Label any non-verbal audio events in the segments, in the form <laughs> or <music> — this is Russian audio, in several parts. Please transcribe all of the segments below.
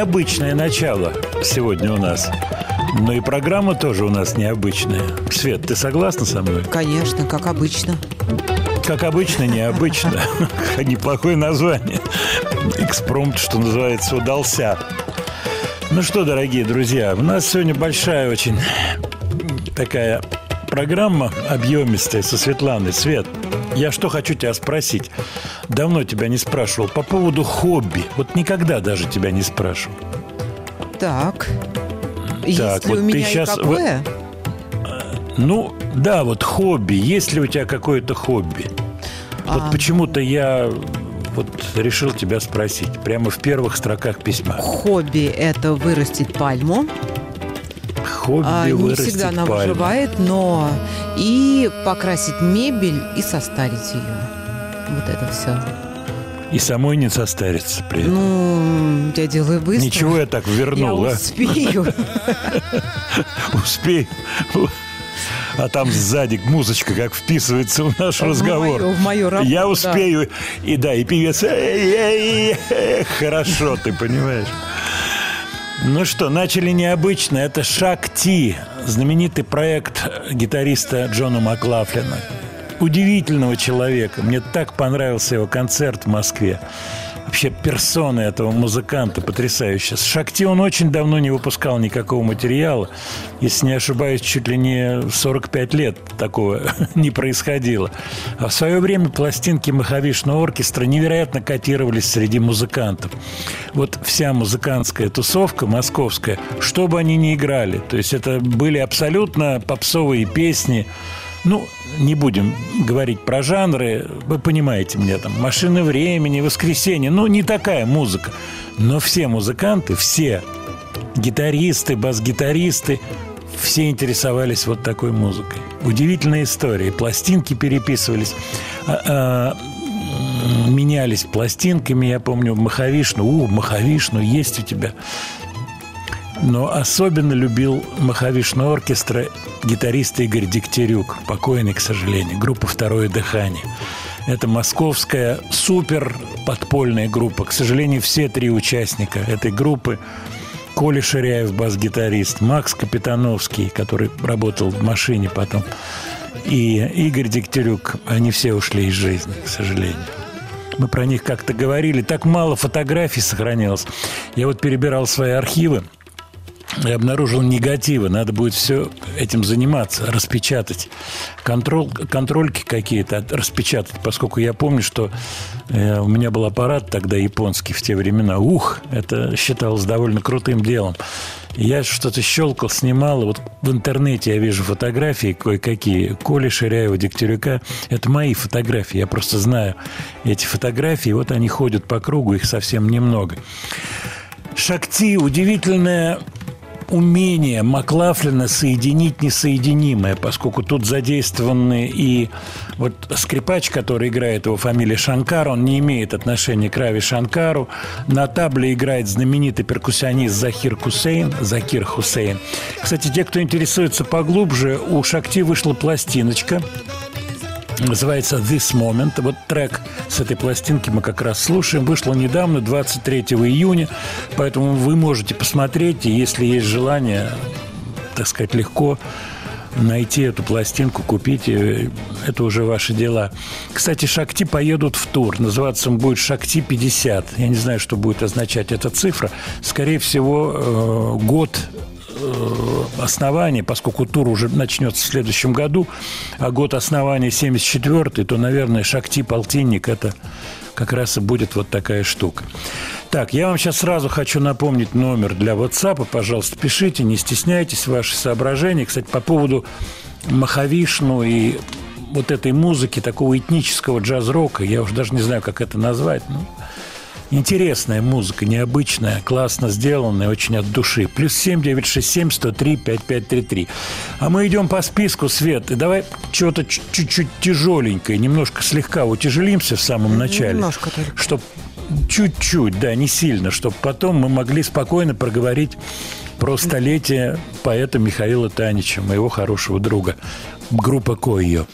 Необычное начало сегодня у нас. Но и программа тоже у нас необычная. Свет, ты согласна со мной? Конечно, как обычно. Как обычно, необычно. <laughs> Неплохое название. Экспромт, что называется, удался. Ну что, дорогие друзья, у нас сегодня большая очень такая программа объемистая со Светланой. Свет, я что хочу тебя спросить. Давно тебя не спрашивал по поводу хобби. Вот никогда даже тебя не спрашивал. Так. Так, Есть ли вот у ты меня и щас- какое? Ну, да, вот хобби. Есть ли у тебя какое-то хобби? Вот А. почему-то я вот решил тебя спросить. Прямо в первых строках письма. Хобби – это вырастить пальму. Хобби А, не всегда она пальму. выживает, но и покрасить мебель и состарить ее. Вот это все. И самой не состарится при этом. Ну, я делаю быстро. Ничего я так вернул, я а? успею. <laughs> Успей. А там сзади музычка как вписывается в наш разговор. в мою работу, Я успею. И да, и певец. Хорошо, ты понимаешь. Ну что, начали необычно. Это «Шак-Ти», знаменитый проект гитариста Джона Маклафлина. Удивительного человека. Мне так понравился его концерт в Москве. Вообще персона этого музыканта потрясающая. С Шакти он очень давно не выпускал никакого материала. Если не ошибаюсь, чуть ли не 45 лет такого <laughs> не происходило. А в свое время пластинки Махавишного оркестра невероятно котировались среди музыкантов. Вот вся музыкантская тусовка московская, что бы они ни играли, то есть это были абсолютно попсовые песни, ну, не будем говорить про жанры, вы понимаете меня там, «Машины времени», «Воскресенье», ну, не такая музыка. Но все музыканты, все гитаристы, бас-гитаристы, все интересовались вот такой музыкой. Удивительная история. Пластинки переписывались. А, а, менялись пластинками. Я помню Маховишну. У, Маховишну есть у тебя. Но особенно любил Маховишну оркестра гитарист Игорь Дегтярюк, покойный, к сожалению, группа «Второе дыхание». Это московская супер подпольная группа. К сожалению, все три участника этой группы Коля Ширяев, бас-гитарист, Макс Капитановский, который работал в машине потом, и Игорь Дегтярюк, они все ушли из жизни, к сожалению. Мы про них как-то говорили. Так мало фотографий сохранилось. Я вот перебирал свои архивы – я обнаружил негативы. Надо будет все этим заниматься, распечатать. Контроль, контрольки какие-то распечатать, поскольку я помню, что э, у меня был аппарат тогда японский в те времена. Ух, это считалось довольно крутым делом. Я что-то щелкал, снимал. Вот в интернете я вижу фотографии кое-какие. Коли Ширяева, Дегтярюка. Это мои фотографии. Я просто знаю эти фотографии. Вот они ходят по кругу, их совсем немного. Шакти – удивительная умение Маклафлина соединить несоединимое, поскольку тут задействованы и вот скрипач, который играет его фамилия Шанкар, он не имеет отношения к Рави Шанкару. На табле играет знаменитый перкуссионист Захир Хусейн. Закир Хусейн. Кстати, те, кто интересуется поглубже, у Шакти вышла пластиночка Называется «This Moment». Вот трек с этой пластинки мы как раз слушаем. Вышло недавно, 23 июня. Поэтому вы можете посмотреть, и если есть желание, так сказать, легко найти эту пластинку, купить. Это уже ваши дела. Кстати, Шакти поедут в тур. Называться он будет Шакти 50. Я не знаю, что будет означать эта цифра. Скорее всего, э, год Э, основания, поскольку тур уже начнется в следующем году, а год основания 74-й, то, наверное, Шакти полтинник – это как раз и будет вот такая штука. Так, я вам сейчас сразу хочу напомнить номер для WhatsApp. Пожалуйста, пишите, не стесняйтесь ваши соображения. Кстати, по поводу Махавишну и вот этой музыки, такого этнического джаз-рока, я уже даже не знаю, как это назвать. Ну, Интересная музыка, необычная, классно сделанная, очень от души. Плюс семь девять шесть семь сто три пять пять три три. А мы идем по списку, Свет, и давай что-то чуть-чуть тяжеленькое, немножко слегка утяжелимся в самом начале. Немножко только. Чтоб чуть-чуть, да, не сильно, чтобы потом мы могли спокойно проговорить про столетие поэта Михаила Танича, моего хорошего друга. Группа Койо.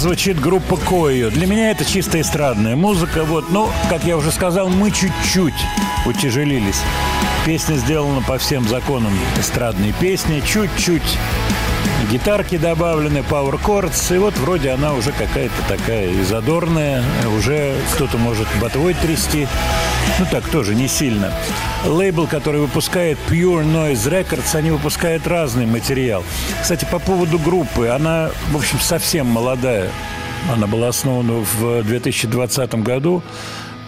Звучит группа Кою. Для меня это чисто эстрадная музыка. Вот, но, как я уже сказал, мы чуть-чуть утяжелились. Песня сделана по всем законам эстрадной песни. Чуть-чуть гитарки добавлены, power chords, и вот вроде она уже какая-то такая и задорная, уже кто-то может ботвой трясти, ну так тоже не сильно. Лейбл, который выпускает Pure Noise Records, они выпускают разный материал. Кстати, по поводу группы, она, в общем, совсем молодая. Она была основана в 2020 году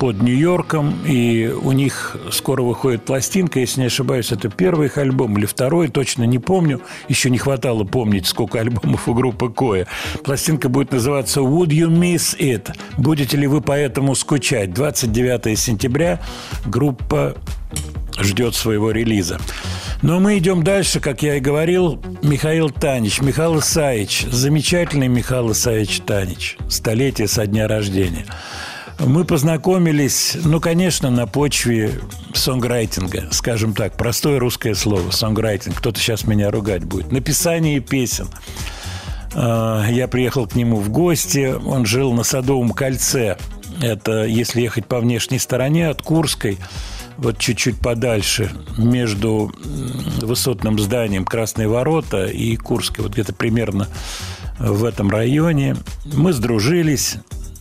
под Нью-Йорком, и у них скоро выходит пластинка, если не ошибаюсь, это первый их альбом или второй, точно не помню. Еще не хватало помнить, сколько альбомов у группы Коя. Пластинка будет называться «Would you miss it?» Будете ли вы по этому скучать? 29 сентября группа ждет своего релиза. Но мы идем дальше, как я и говорил, Михаил Танич, Михаил Исаевич, замечательный Михаил Исаевич Танич, столетие со дня рождения – мы познакомились, ну, конечно, на почве сонграйтинга, скажем так, простое русское слово, сонграйтинг. Кто-то сейчас меня ругать будет. Написание песен. А, я приехал к нему в гости, он жил на Садовом кольце. Это если ехать по внешней стороне от Курской, вот чуть-чуть подальше, между высотным зданием Красные ворота и Курской, вот где-то примерно в этом районе. Мы сдружились,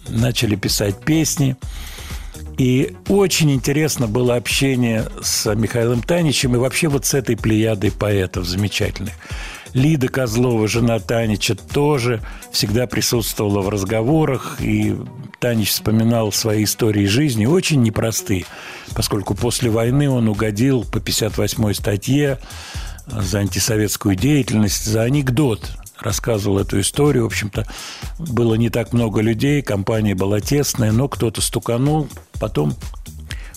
начали писать песни. И очень интересно было общение с Михаилом Таничем и вообще вот с этой плеядой поэтов замечательных. Лида Козлова, жена Танича, тоже всегда присутствовала в разговорах, и Танич вспоминал свои истории жизни, очень непростые, поскольку после войны он угодил по 58-й статье за антисоветскую деятельность, за анекдот рассказывал эту историю. В общем-то, было не так много людей, компания была тесная, но кто-то стуканул. Потом,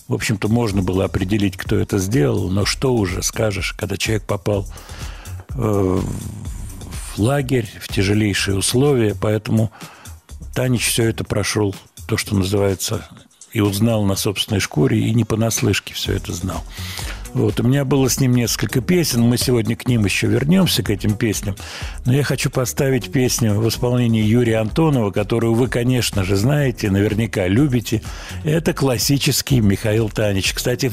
в общем-то, можно было определить, кто это сделал. Но что уже скажешь, когда человек попал э, в лагерь, в тяжелейшие условия. Поэтому Танич все это прошел, то, что называется, и узнал на собственной шкуре, и не понаслышке все это знал. Вот, у меня было с ним несколько песен, мы сегодня к ним еще вернемся, к этим песням. Но я хочу поставить песню в исполнении Юрия Антонова, которую вы, конечно же, знаете, наверняка любите. Это классический Михаил Танич. Кстати,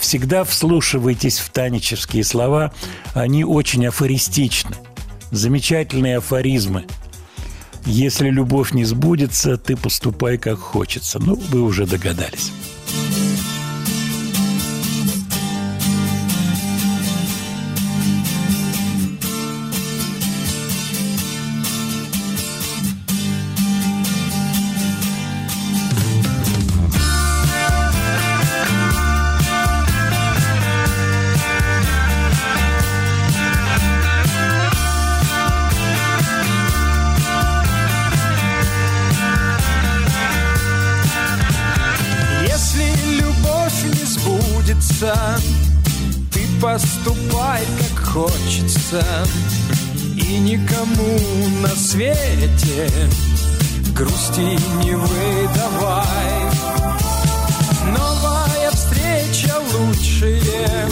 всегда вслушивайтесь в таничевские слова, они очень афористичны. Замечательные афоризмы. Если любовь не сбудется, ты поступай как хочется. Ну, вы уже догадались. Хочется И никому на свете Грусти не выдавай. Новая встреча лучшие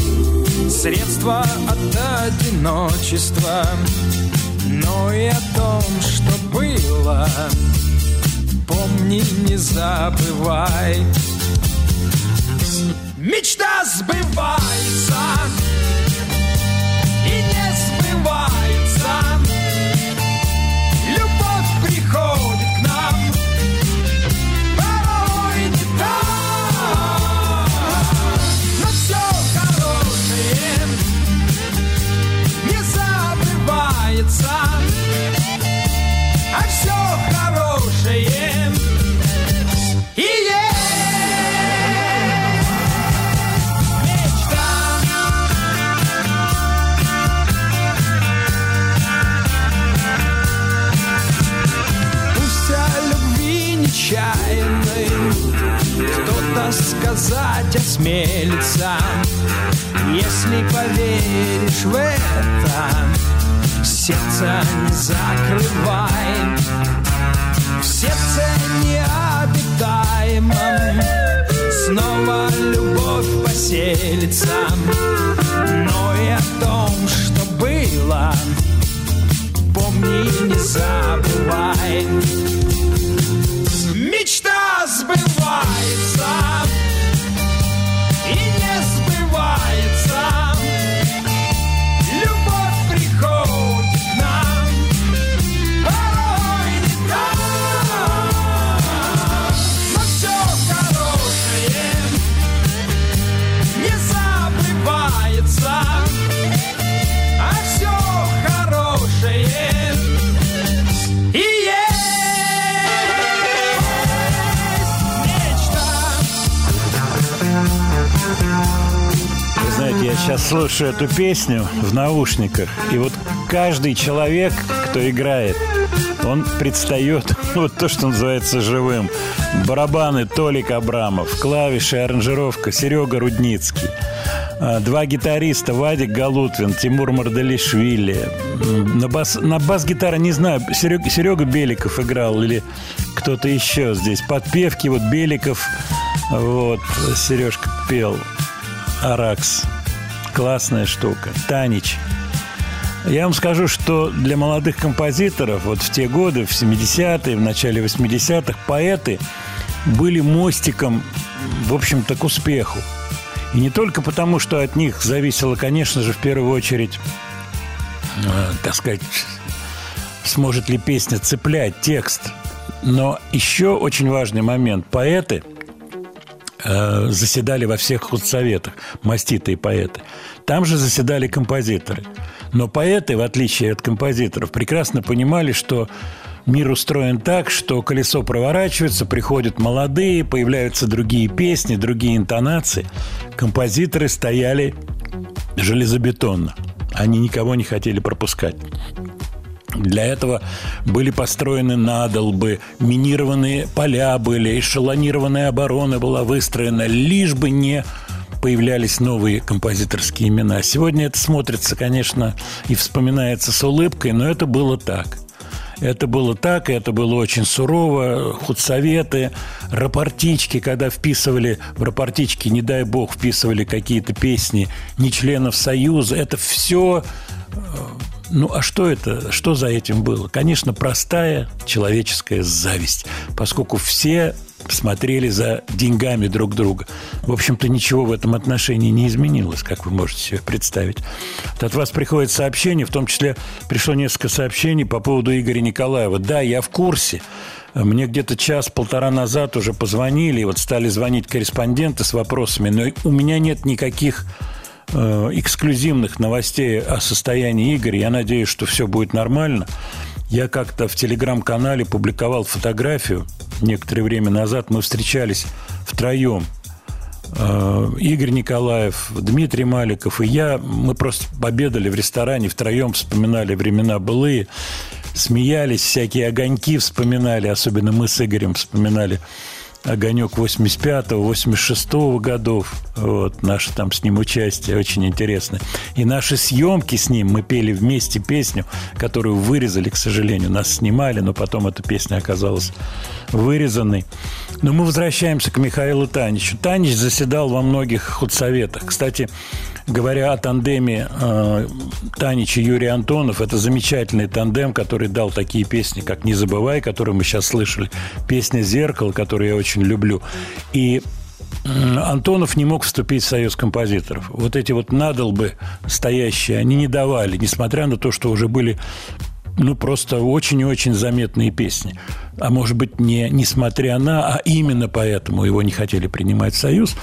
Средства от одиночества. Но и о том, что было Помни, не забывай. Мечта сбывается сказать осмелится Если поверишь в это. Сердце не закрывай В сердце необитаемом Снова любовь поселится. Но и о том, что было Помни, не забывай сейчас слушаю эту песню в наушниках, и вот каждый человек, кто играет, он предстает, <laughs> вот то, что называется живым. Барабаны Толик Абрамов, клавиши, аранжировка Серега Рудницкий. А, Два гитариста, Вадик Галутвин, Тимур Мардалишвили. М, На, бас, на бас-гитаре, не знаю, Серега, Серега Беликов играл или кто-то еще здесь. Подпевки, вот Беликов, вот, Сережка пел. Аракс. Классная штука. Танич. Я вам скажу, что для молодых композиторов вот в те годы, в 70-е, в начале 80-х, поэты были мостиком, в общем-то, к успеху. И не только потому, что от них зависело, конечно же, в первую очередь, э, так сказать, сможет ли песня цеплять текст, но еще очень важный момент. Поэты – э, заседали во всех худсоветах, маститые поэты. Там же заседали композиторы. Но поэты, в отличие от композиторов, прекрасно понимали, что мир устроен так, что колесо проворачивается, приходят молодые, появляются другие песни, другие интонации. Композиторы стояли железобетонно. Они никого не хотели пропускать. Для этого были построены надолбы, минированные поля были, эшелонированная оборона была выстроена, лишь бы не появлялись новые композиторские имена. Сегодня это смотрится, конечно, и вспоминается с улыбкой, но это было так. Это было так, и это было очень сурово. Худсоветы, рапортички, когда вписывали в рапортички, не дай бог, вписывали какие-то песни не членов Союза. Это все ну, а что это, что за этим было? Конечно, простая человеческая зависть, поскольку все смотрели за деньгами друг друга. В общем-то, ничего в этом отношении не изменилось, как вы можете себе представить. От вас приходит сообщение, в том числе пришло несколько сообщений по поводу Игоря Николаева. Да, я в курсе. Мне где-то час-полтора назад уже позвонили, и вот стали звонить корреспонденты с вопросами, но у меня нет никаких эксклюзивных новостей о состоянии Игоря. Я надеюсь, что все будет нормально. Я как-то в телеграм-канале публиковал фотографию некоторое время назад. Мы встречались втроем. Э, Игорь Николаев, Дмитрий Маликов и я. Мы просто обедали в ресторане втроем, вспоминали времена былые, смеялись, всякие огоньки вспоминали. Особенно мы с Игорем вспоминали огонек 85-го, 86-го годов. Вот, наше там с ним участие очень интересно. И наши съемки с ним, мы пели вместе песню, которую вырезали, к сожалению. Нас снимали, но потом эта песня оказалась вырезанной. Но мы возвращаемся к Михаилу Таничу. Танич заседал во многих худсоветах. Кстати, говоря о тандеме э, Танич и Юрий Антонов, это замечательный тандем, который дал такие песни, как «Не забывай», которую мы сейчас слышали, песня «Зеркало», которую я очень люблю. И Антонов не мог вступить в союз композиторов. Вот эти вот надолбы стоящие, они не давали, несмотря на то, что уже были ну, просто очень и очень заметные песни. А может быть, не несмотря на, а именно поэтому его не хотели принимать в Союз.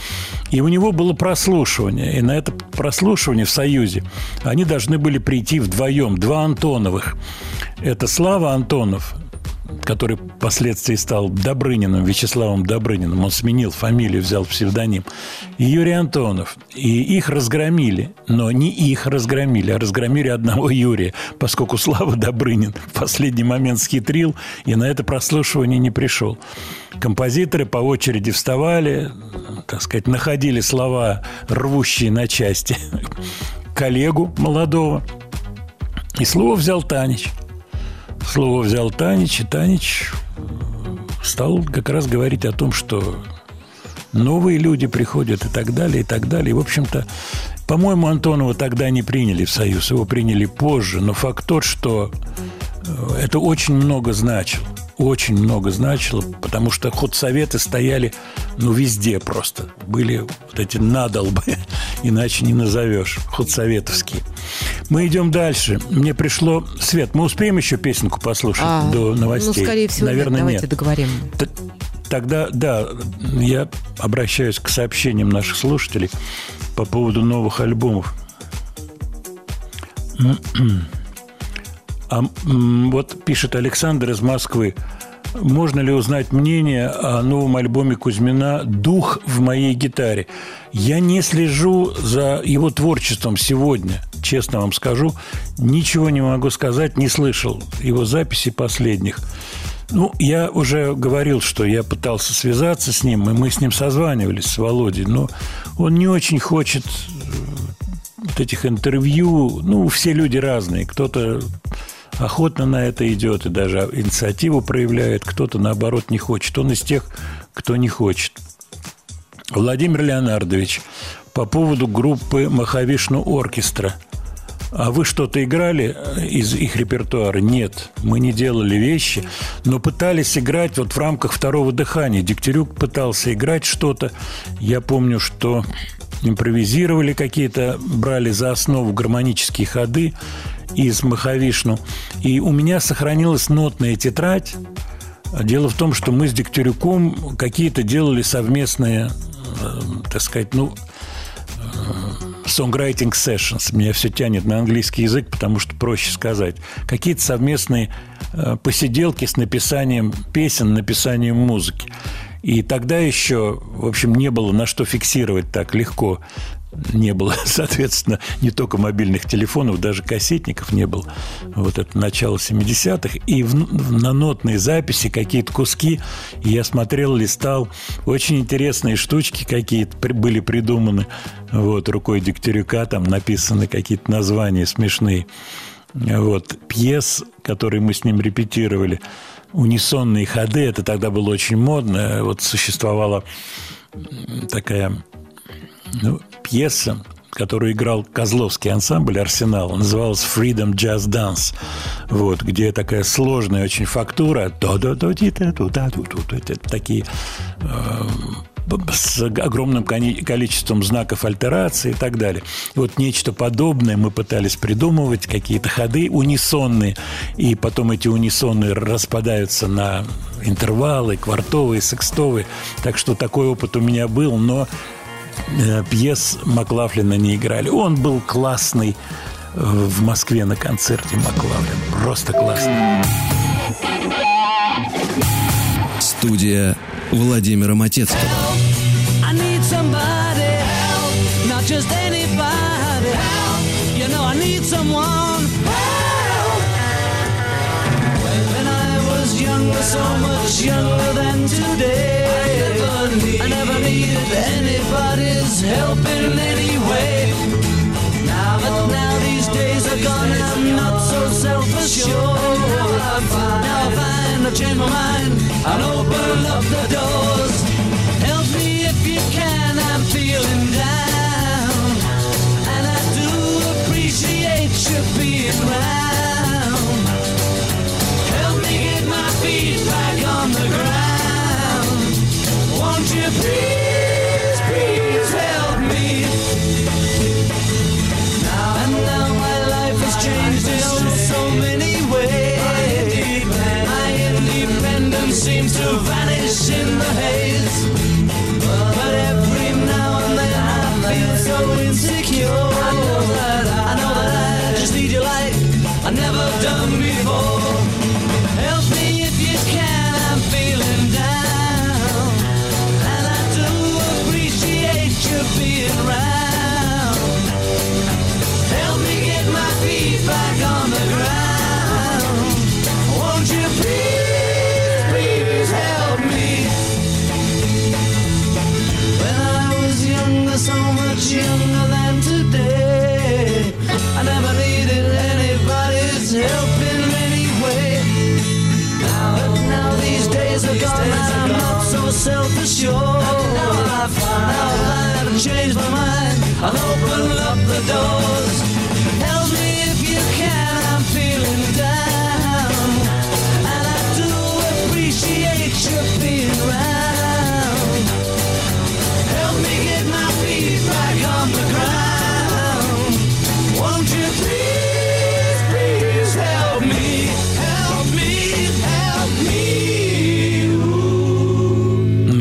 И у него было прослушивание. И на это прослушивание в Союзе они должны были прийти вдвоем. Два Антоновых. Это Слава Антонов, который впоследствии стал Добрыниным, Вячеславом Добрыниным. Он сменил фамилию, взял псевдоним. И Юрий Антонов. И их разгромили. Но не их разгромили, а разгромили одного <laughs> Юрия, поскольку Слава Добрынин в последний момент схитрил и на это прослушивание не пришел. Композиторы по очереди вставали, так сказать, находили слова, рвущие на части <laughs> коллегу молодого. И слово взял Танич – слово взял Танич, и Танич стал как раз говорить о том, что новые люди приходят и так далее, и так далее. И, в общем-то, по-моему, Антонова тогда не приняли в Союз, его приняли позже, но факт тот, что это очень много значило. очень много значило, потому что худсоветы стояли, ну, везде просто. Были вот эти надолбы, <laughs> иначе не назовешь, худсоветовские. Мы идем дальше. Мне пришло... Свет, мы успеем еще песенку послушать А, до новостей? Ну, скорее всего, нет. Наверное, Давайте нет. договорим. Т- Тогда, да, я обращаюсь к сообщениям наших слушателей по поводу новых альбомов. А вот пишет Александр из Москвы. Можно ли узнать мнение о новом альбоме Кузьмина «Дух в моей гитаре»? Я не слежу за его творчеством сегодня, честно вам скажу. Ничего не могу сказать, не слышал его записи последних. Ну, я уже говорил, что я пытался связаться с ним, и мы с ним созванивались, с Володей, но он не очень хочет э, вот этих интервью. Ну, все люди разные. Кто-то охотно на это идет и даже инициативу проявляет, кто-то, наоборот, не хочет. Он из тех, кто не хочет. Владимир Леонардович, по поводу группы «Махавишну оркестра». А вы что-то играли из их репертуара? Нет, мы не делали вещи, но пытались играть вот в рамках второго дыхания. Дегтярюк пытался играть что-то. Я помню, что импровизировали какие-то, брали за основу гармонические ходы из Махавишну. И у меня сохранилась нотная тетрадь. Дело в том, что мы с Дегтярюком какие-то делали совместные, э, так сказать, ну, songwriting sessions. Меня все тянет на английский язык, потому что проще сказать. Какие-то совместные э, посиделки с написанием песен, написанием музыки. И тогда еще, в общем, не было на что фиксировать так легко. Не было, <laughs> соответственно, не только мобильных телефонов, даже кассетников не было. Вот это начало 70-х. И в, на нотной записи какие-то куски. Я смотрел, листал. Очень интересные штучки какие-то при- были придуманы. Вот, рукой Дегтярюка там написаны какие-то названия смешные. Вот, пьес, которые мы с ним репетировали. Унисонные ходы, это тогда было очень модно. Вот существовала такая ну, пьеса, которую играл Козловский ансамбль «Арсенал», называлась «Freedom Jazz Dance», вот, где такая сложная очень фактура, такие э, с огромным количеством знаков альтерации и так далее. И вот нечто подобное мы пытались придумывать, какие-то ходы унисонные, и потом эти унисонные распадаются на интервалы, квартовые, секстовые. Так что такой опыт у меня был, но пьес Маклафлина не играли. Он был классный э, в Москве на концерте Маклафлин. Просто классный. Студия Владимира Матецкого. So much younger than today, I never, needed anybody's help in any way. Now that now these days are gone, I'm not so self-assured. Now I find, now I find I've changed my mind and open up the doors. Help me if you can, I'm feeling in the haze.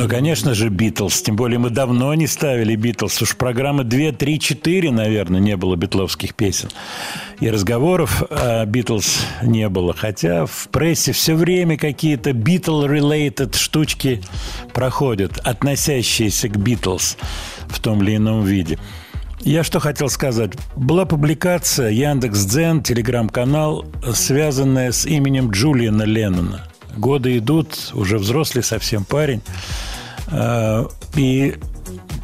Конечно же, Битлз. Тем более мы давно не ставили Битлз. Уж программы 2, 3, 4, наверное, не было битловских песен. И разговоров о Битлз не было. Хотя в прессе все время какие-то Beatle-related штучки проходят, относящиеся к Битлз в том или ином виде. Я что хотел сказать. Была публикация Яндекс.Дзен, телеграм-канал, связанная с именем Джулиана Леннона. Годы идут, уже взрослый совсем парень. А, и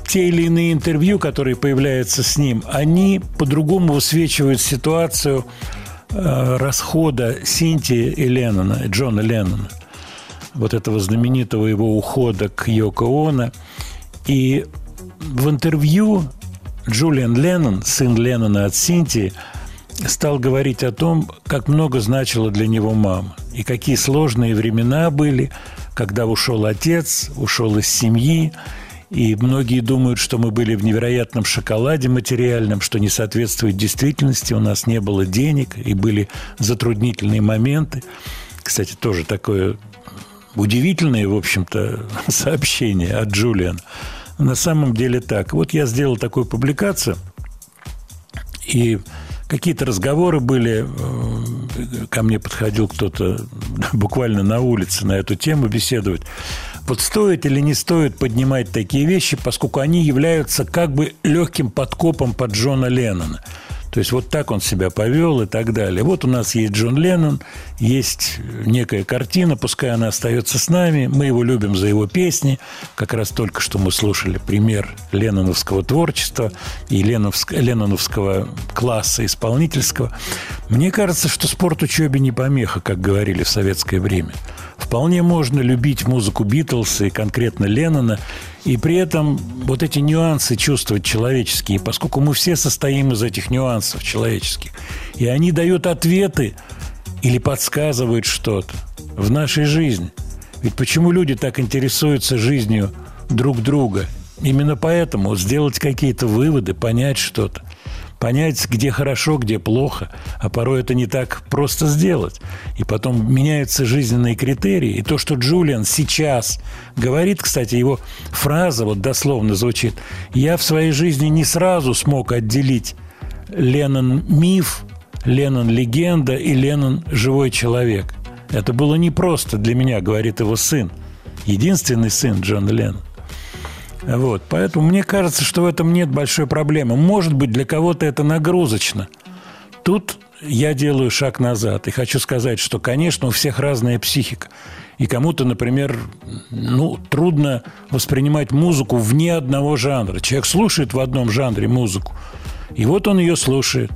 те или иные интервью, которые появляются с ним, они по-другому высвечивают ситуацию а, расхода Синтии и Леннона, Джона Леннона. Вот этого знаменитого его ухода к Йоко Оно. И в интервью Джулиан Леннон, сын Леннона от Синтии, стал говорить о том, как много значила для него мама, и какие сложные времена были, когда ушел отец, ушел из семьи, и многие думают, что мы были в невероятном шоколаде материальном, что не соответствует действительности, у нас не было денег, и были затруднительные моменты. Кстати, тоже такое удивительное, в общем-то, <laughs> сообщение от Джулиана. На самом деле так. Вот я сделал такую публикацию, и какие-то разговоры были. Э, ко мне подходил кто-то <laughs> буквально на улице на эту тему беседовать. Вот стоит или не стоит поднимать такие вещи, поскольку они являются как бы легким подкопом под Джона Леннона – то есть вот так он себя повел и так далее. Вот у нас есть Джон Леннон, есть некая картина, пускай она остается с нами. Мы его любим за его песни. Как раз только что мы слушали пример ленноновского творчества и ленноновского класса исполнительского. Мне кажется, что спорт учебе не помеха, как говорили в советское время. Вполне можно любить музыку Битлса и конкретно Леннона, и при этом вот эти нюансы чувствовать человеческие, поскольку мы все состоим из этих нюансов человеческих. И они дают ответы или подсказывают что-то в нашей жизни. Ведь почему люди так интересуются жизнью друг друга? Именно поэтому сделать какие-то выводы, понять что-то понять, где хорошо, где плохо, а порой это не так просто сделать. И потом меняются жизненные критерии. И то, что Джулиан сейчас говорит, кстати, его фраза вот дословно звучит, «Я в своей жизни не сразу смог отделить Леннон миф, Леннон легенда и Леннон живой человек. Это было непросто для меня, говорит его сын, единственный сын Джона Леннона. Вот. Поэтому мне кажется, что в этом нет большой проблемы. Может быть, для кого-то это нагрузочно. Тут я делаю шаг назад и хочу сказать, что, конечно, у всех разная психика. И кому-то, например, ну, трудно воспринимать музыку вне одного жанра. Человек слушает в одном жанре музыку, и вот он ее слушает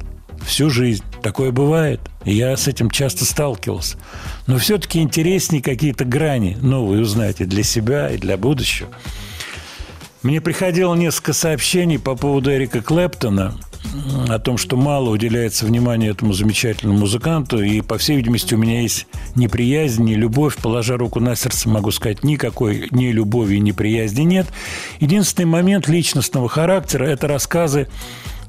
всю жизнь. Такое бывает. Я с этим часто сталкивался. Но все-таки интереснее какие-то грани новые узнать и для себя, и для будущего. Мне приходило несколько сообщений по поводу Эрика Клэптона о том, что мало уделяется внимания этому замечательному музыканту, и, по всей видимости, у меня есть неприязнь, не любовь. Положа руку на сердце, могу сказать, никакой ни любови, ни приязни нет. Единственный момент личностного характера – это рассказы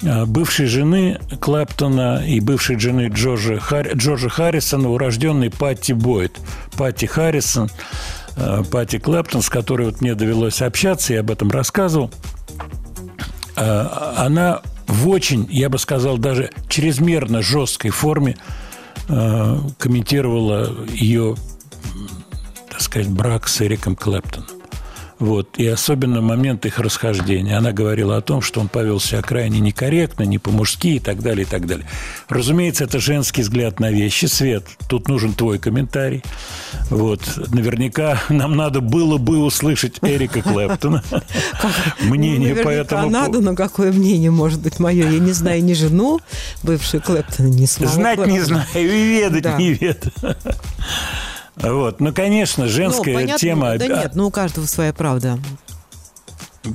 а, бывшей жены Клэптона и бывшей жены Джорджа, Хар... Джорджа Харрисона, урожденной Патти Бойд. Патти Харрисон – Э, Пати Клэптон, с которой вот мне довелось общаться, я об этом рассказывал, э, она в очень, я бы сказал, даже чрезмерно жесткой форме э, комментировала ее, так сказать, брак с Эриком Клэптоном. Вот. И особенно момент их расхождения. Она говорила о том, что он повел себя крайне некорректно, не по-мужски и так далее, и так далее. Разумеется, это женский взгляд на вещи. Свет, тут нужен твой комментарий. Вот. Наверняка нам надо было бы услышать Эрика Клэптона. Мнение по этому надо, но какое мнение может быть мое? Я не знаю ни жену бывшую Клэптона, ни самого Знать не знаю, и ведать не ведаю. Вот. Ну, конечно, женская ну, понятно, тема... Да нет, ну у каждого своя правда.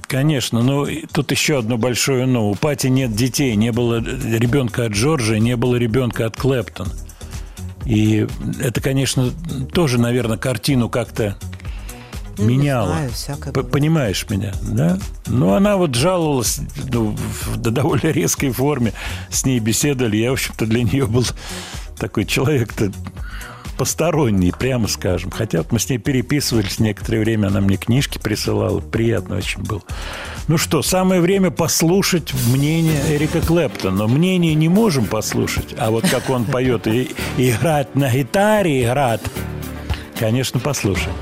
Конечно, но тут еще одно большое но. У Пати нет детей, не было ребенка от Джорджа, не было ребенка от Клэптон. И это, конечно, тоже, наверное, картину как-то ну, меняла. Знаю, Понимаешь меня, да? Ну, она вот жаловалась ну, в довольно резкой форме. С ней беседовали. Я, в общем-то, для нее был такой человек-то посторонний, прямо скажем. Хотя вот мы с ней переписывались некоторое время, она мне книжки присылала, приятно очень было. Ну что, самое время послушать мнение Эрика Клэптона. Мнение не можем послушать, а вот как он поет и играть на гитаре, играть, конечно, послушаем.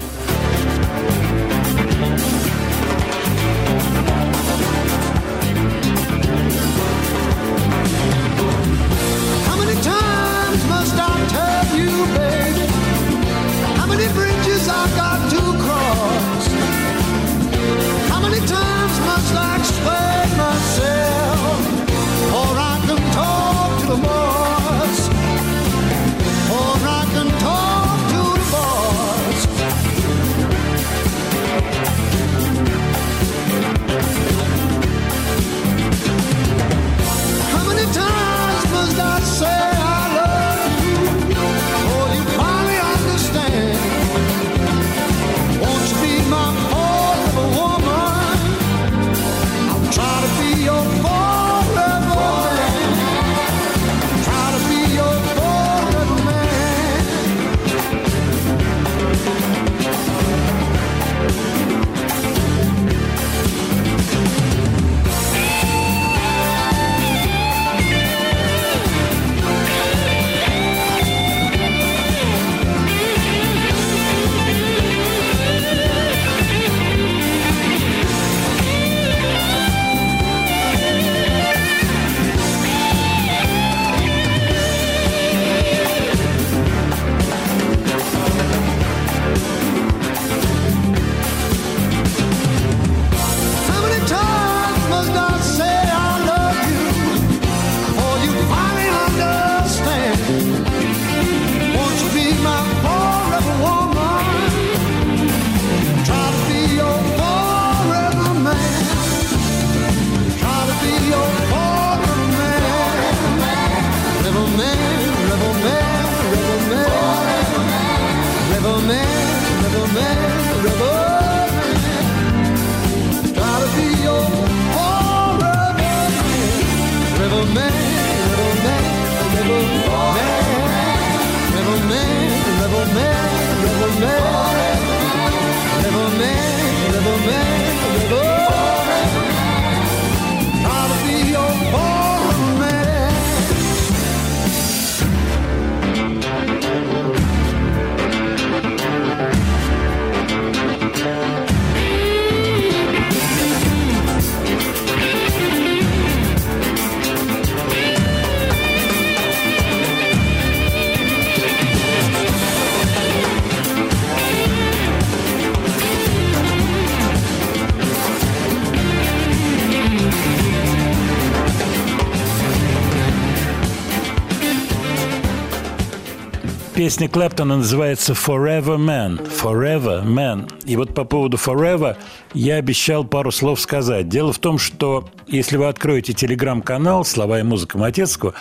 Песня Клэптона называется Forever Man. Forever Man. И вот по поводу Forever я обещал пару слов сказать. Дело в том, что если вы откроете телеграм-канал «Слова и музыка Матецкого»,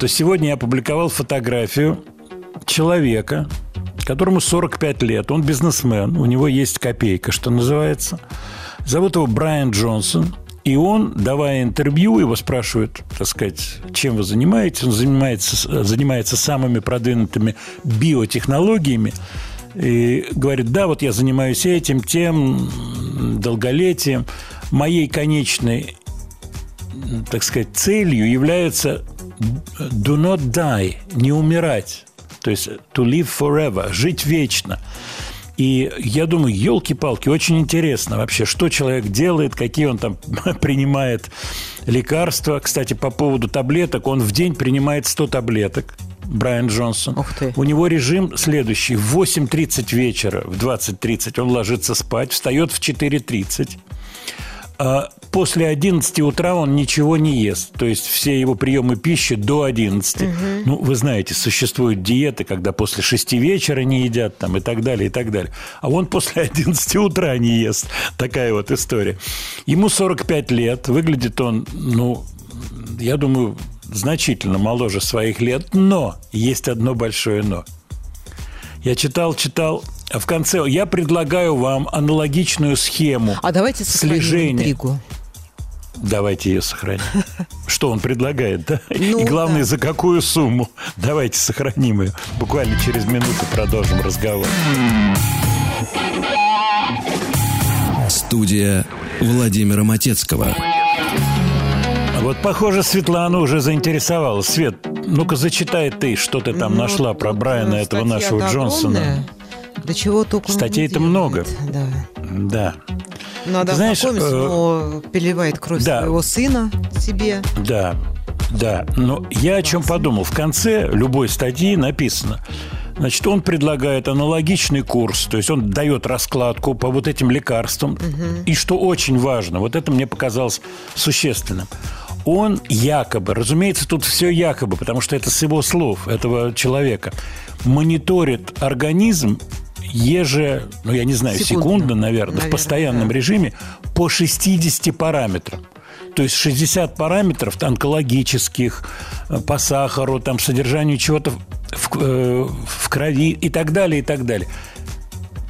то сегодня я опубликовал фотографию человека, которому 45 лет. Он бизнесмен, у него есть копейка, что называется. Зовут его Брайан Джонсон. И он, давая интервью, его спрашивают, так сказать, чем вы занимаетесь. Он занимается, занимается самыми продвинутыми биотехнологиями. И говорит, да, вот я занимаюсь этим, тем, долголетием. Моей конечной, так сказать, целью является do not die, не умирать. То есть to live forever, жить вечно. И я думаю, елки-палки, очень интересно вообще, что человек делает, какие он там <laughs> принимает лекарства. Кстати, по поводу таблеток, он в день принимает 100 таблеток. Брайан Джонсон. Ух ты. У него режим следующий. В 8.30 вечера, в 20.30 он ложится спать, встает в 4.30. А После 11 утра он ничего не ест. То есть все его приемы пищи до 11. Ну, вы знаете, существуют диеты, когда после 6 вечера не едят там, и так далее, и так далее. А он после 11 утра не ест. Такая вот история. Ему 45 лет. Выглядит он, ну, я думаю, значительно моложе своих лет. Но есть одно большое но. Я читал, читал, в конце я предлагаю вам аналогичную схему А давайте сохраним слежения. интригу. давайте ее сохраним. <laughs> Что он предлагает, да? Ну, И главное, да. за какую сумму? Давайте сохраним ее. Буквально через минуту продолжим разговор. Студия Владимира Матецкого. Вот, похоже, Светлана уже заинтересовалась. Свет, ну-ка зачитай ты, что ты там Ну, нашла про Брайана, э, этого нашего Джонсона. огромная. До чего только Статей-то много. Да. Да, Надо Знаешь, знакомиться, э, но переливает кровь да. своего сына себе. да, да. Но я о чем подумал. В конце любой статьи написано, значит, он предлагает аналогичный курс, то есть он дает раскладку по вот этим лекарствам. И что очень важно, вот это мне показалось существенным. Он якобы, разумеется, тут все якобы, потому что это с его слов, этого человека, мониторит организм еже, ну я не знаю, Секундно, секундно, наверное, в наверное, постоянном да. режиме по 60 параметрам. То есть 60 параметров онкологических, э, по сахару, там, содержанию чего-то в, э, в крови и так далее, и так далее.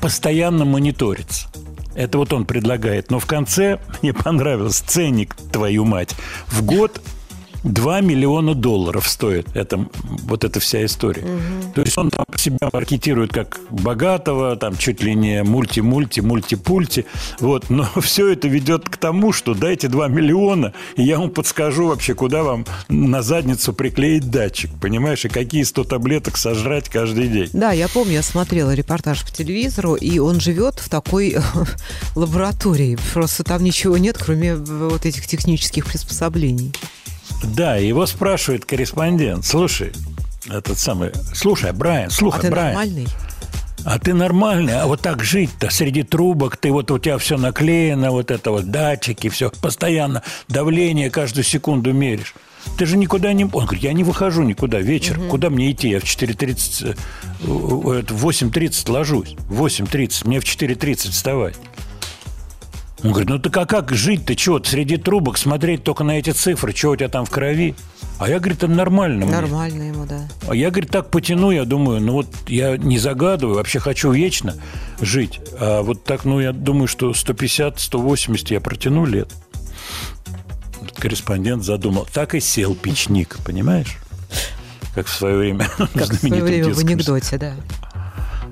Постоянно мониторится. Это вот он предлагает. Но в конце <laughs> мне понравилось ценник, твою мать. В год 2 миллиона долларов стоит это, вот эта вся история. То есть он там себя маркетирует как богатого, там чуть ли не мульти-мульти, мульти-пульти. Вот. Но <laughs> все это ведет к тому, что дайте 2 миллиона, и я вам подскажу вообще, куда вам на задницу приклеить датчик, понимаешь, и какие 100 таблеток сожрать каждый день. Да, я помню, я смотрела репортаж по телевизору, и он живет в такой <laughs> лаборатории. Просто там ничего нет, кроме вот этих технических приспособлений. Да, его спрашивает корреспондент. Слушай, этот самый... Слушай, Брайан, слушай, А ты Брайан. нормальный? А ты нормальный, а вот так жить-то среди трубок, ты вот у тебя все наклеено, вот это вот датчики, все, постоянно давление каждую секунду меришь. Ты же никуда не... Он говорит, я не выхожу никуда вечер. Куда мне идти? Я в 4.30... э, э, В 8.30 ложусь. В 8.30. Мне в 4.30 вставать. Он говорит, ну так а как жить? Ты чего, среди трубок смотреть только на эти цифры? Что у тебя там в крови? А я, говорит, это нормально мне. Нормально ему, да. А я, говорит, так потяну, я думаю, ну вот я не загадываю, вообще хочу вечно жить. А вот так, ну, я думаю, что 150-180 я протяну лет. Корреспондент задумал. Так и сел печник, понимаешь? Как в свое время. Как <laughs> в свое время в анекдоте, да.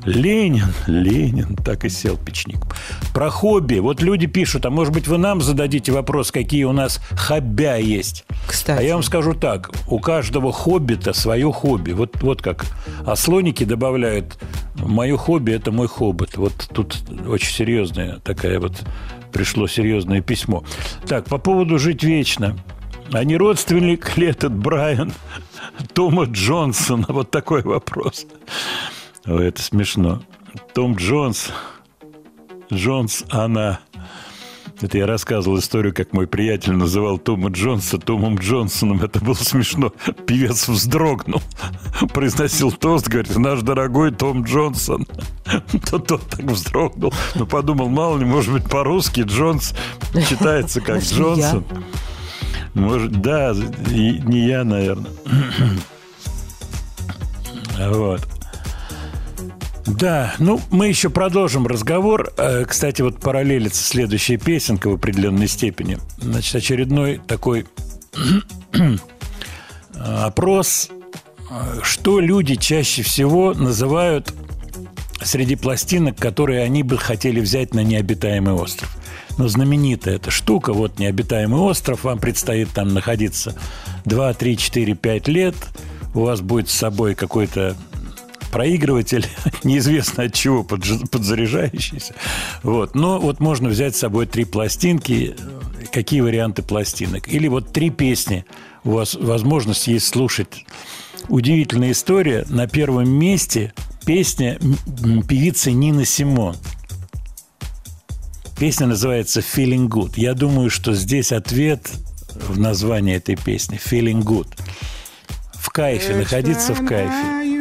Ленин, Ленин, так и сел печник. Про хобби. Вот люди пишут, а может быть вы нам зададите вопрос, какие у нас хоббя есть. Кстати. А я вам скажу так, у каждого хоббита свое хобби. Вот, вот как. А слоники добавляют, мое хобби – это мой хоббит. Вот тут очень серьезная такая вот, пришло серьезное письмо. Так, по поводу «Жить вечно». А не родственник ли этот Брайан Тома Джонсона? Вот такой вопрос. Ой, это смешно. Том Джонс. Джонс, она. Это я рассказывал историю, как мой приятель называл Тома Джонса Томом Джонсоном. Это было смешно. Певец вздрогнул. <laughs> Произносил тост, говорит, наш дорогой Том Джонсон. <laughs> То тот так вздрогнул. Но подумал, мало ли, может быть, по-русски Джонс читается <laughs> как. Джонсон. Может, да, не я, наверное. <clears throat> Вот. Да, ну, мы еще продолжим разговор. Э, Кстати, вот параллелится следующая песенка в определенной степени. Значит, очередной такой <clears throat> опрос, что люди чаще всего называют среди пластинок, которые они бы хотели взять на необитаемый остров. Ну, знаменитая эта штука, вот необитаемый остров, вам предстоит там находиться 2, 3, 4, 5 лет, у вас будет с собой какой-то проигрыватель, <laughs> неизвестно от чего подзаряжающийся. Вот. Но вот можно взять с собой три пластинки. Какие варианты пластинок? Или вот три песни. У вас возможность есть слушать. Удивительная история. На первом месте песня певицы Нины Симон. Песня называется «Feeling Good». Я думаю, что здесь ответ в названии этой песни «Feeling Good». В кайфе, находиться в кайфе.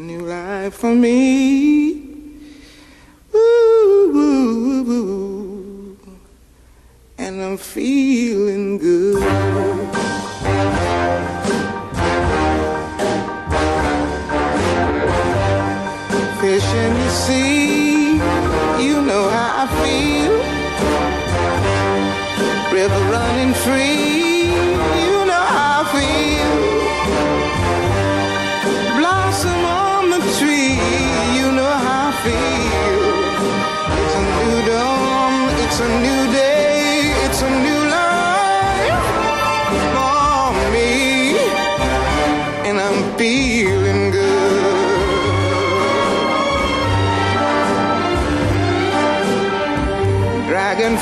new life for me. Ooh, ooh, ooh, and I'm feeling good.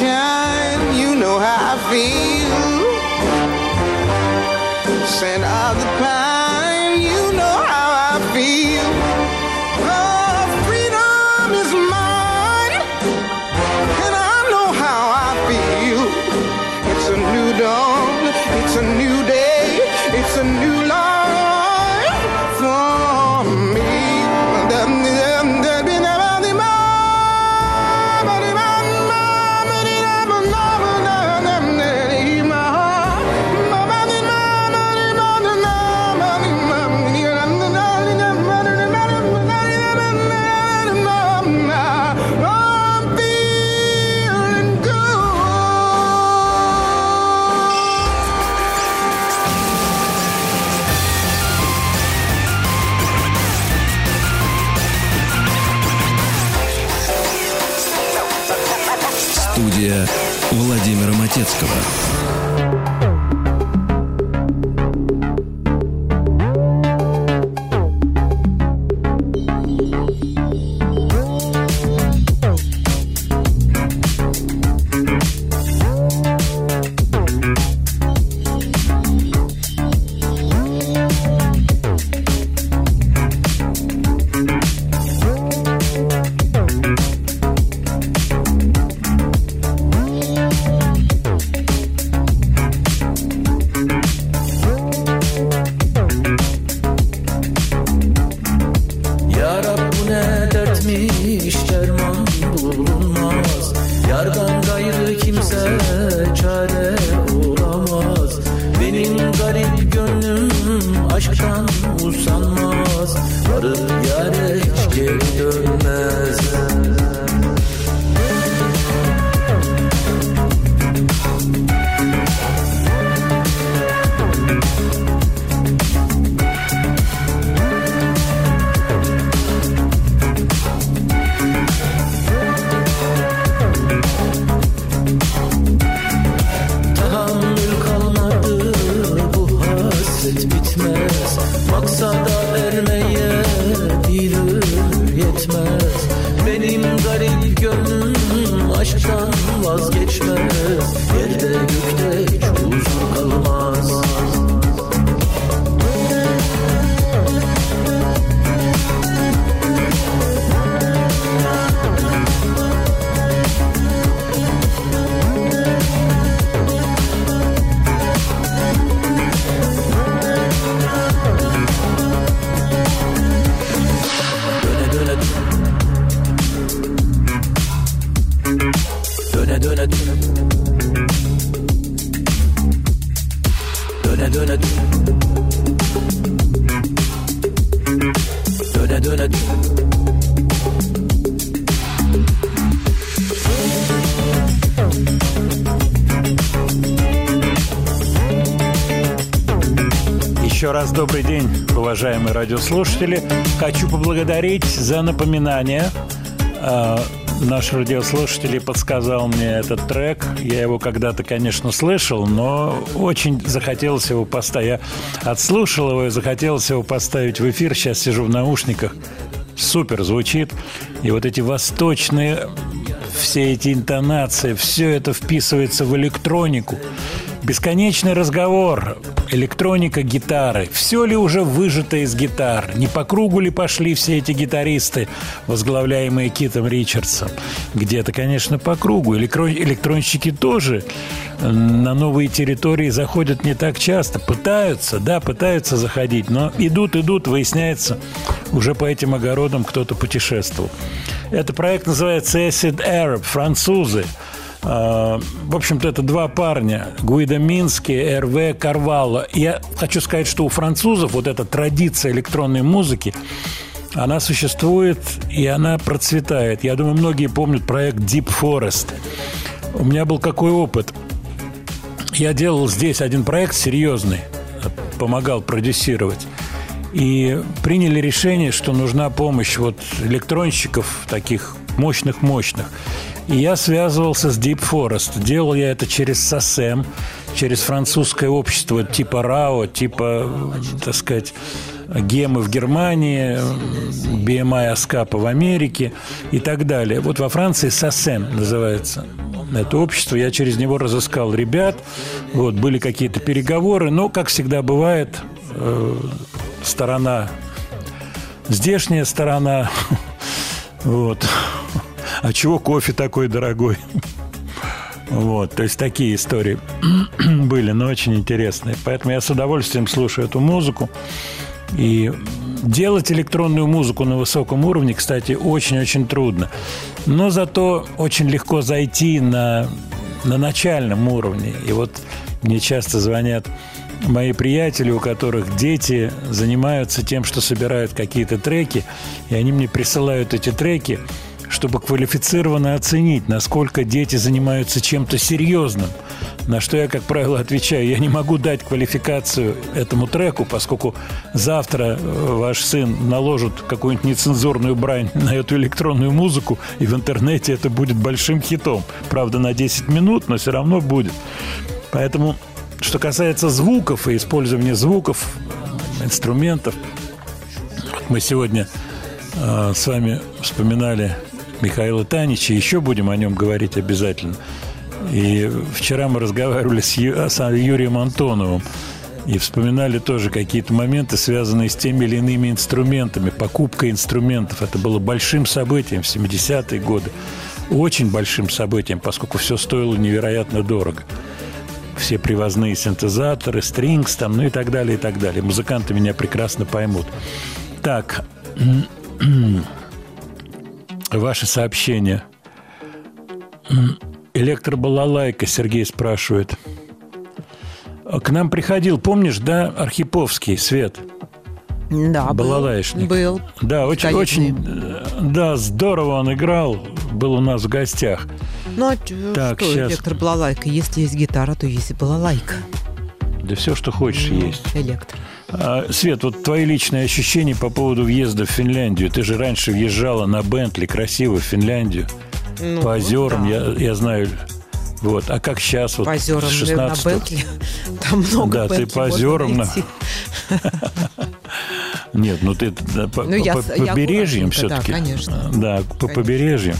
sunshine, you know how I feel. Send out the pine. Раз добрый день, уважаемые радиослушатели. Хочу поблагодарить за напоминание. А, наш радиослушатель подсказал мне этот трек. Я его когда-то, конечно, слышал, но очень захотелось его поставить. Я отслушал его и захотелось его поставить в эфир. Сейчас сижу в наушниках. Супер звучит. И вот эти восточные, все эти интонации, все это вписывается в электронику. Бесконечный разговор электроника гитары. Все ли уже выжато из гитар? Не по кругу ли пошли все эти гитаристы, возглавляемые Китом Ричардсом? Где-то, конечно, по кругу. Электрон... Электронщики тоже на новые территории заходят не так часто. Пытаются, да, пытаются заходить, но идут, идут, выясняется, уже по этим огородам кто-то путешествовал. Это проект называется Acid Arab, французы. А, в общем-то, это два парня. Гуида Мински, РВ Карвало. Я хочу сказать, что у французов вот эта традиция электронной музыки, она существует и она процветает. Я думаю, многие помнят проект Deep Forest. У меня был какой опыт? Я делал здесь один проект серьезный, помогал продюсировать. И приняли решение, что нужна помощь вот электронщиков таких мощных-мощных. И я связывался с Deep Forest. Делал я это через СОСЭМ, через французское общество типа РАО, типа, так сказать, Гемы в Германии, BMI Аскапа в Америке и так далее. Вот во Франции СОСЭМ называется это общество. Я через него разыскал ребят. Вот, были какие-то переговоры. Но, как всегда бывает, э, сторона, здешняя сторона, <laughs> вот, а чего кофе такой дорогой? Вот, то есть такие истории <clears throat> были, но очень интересные. Поэтому я с удовольствием слушаю эту музыку. И делать электронную музыку на высоком уровне, кстати, очень-очень трудно. Но зато очень легко зайти на, на начальном уровне. И вот мне часто звонят мои приятели, у которых дети занимаются тем, что собирают какие-то треки, и они мне присылают эти треки – чтобы квалифицированно оценить, насколько дети занимаются чем-то серьезным. На что я, как правило, отвечаю, я не могу дать квалификацию этому треку, поскольку завтра э, ваш сын наложит какую-нибудь нецензурную брань <laughs> на эту электронную музыку, и в интернете это будет большим хитом. Правда, на 10 минут, но все равно будет. Поэтому, что касается звуков и использования звуков, инструментов, мы сегодня э, с вами вспоминали Михаила Танича. Еще будем о нем говорить обязательно. И вчера мы разговаривали с, Ю, с Юрием Антоновым и вспоминали тоже какие-то моменты, связанные с теми или иными инструментами, покупкой инструментов. Это было большим событием в 70-е годы. Очень большим событием, поскольку все стоило невероятно дорого. Все привозные синтезаторы, стрингс там, ну и так далее, и так далее. Музыканты меня прекрасно поймут. Так, Ваше сообщение. Электробалалайка, Сергей спрашивает. К нам приходил, помнишь, да, Архиповский, Свет? Да, Балалаишник. был. Да, очень, очень, да, здорово он играл, был у нас в гостях. Ну, а Так, что щас. электробалалайка? Если есть гитара, то есть и балалайка. Да все, что хочешь, есть. Электро. А, Свет, вот твои личные ощущения по поводу въезда в Финляндию. Ты же раньше въезжала на Бентли красиво в Финляндию. Ну, по озерам, да. я, я знаю. Вот. А как сейчас? Вот, По озерам с на 16 Бентли. Там много Да, ты Бентли по можно озерам на-. Нет, ну ты да, по, Ну, я по- с- я побережьем аккуратненько, да, все-таки. конечно. Да, по Конечно. побережьям.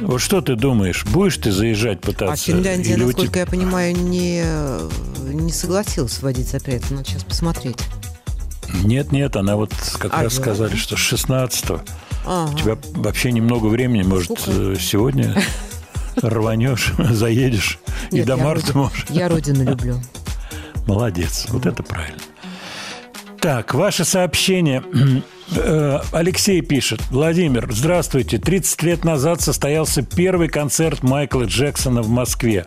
Вот что ты думаешь? Будешь ты заезжать пытаться? А Финляндия, Или насколько тебя- я понимаю, не, не согласилась вводить запрет. Надо сейчас посмотреть. Нет, нет, она вот как А, раз да? сказали, что с 16 Ага. У тебя вообще немного времени, может, Сколько? э, сегодня <laughs> рванешь, <laughs> заедешь и Нет, до я марта родину- можешь. Я родину люблю. <laughs> Молодец, вот это правильно. Так, ваше сообщение. <clears throat> Э, Алексей пишет. Владимир, здравствуйте. 30 лет назад состоялся первый концерт Майкла Джексона в Москве.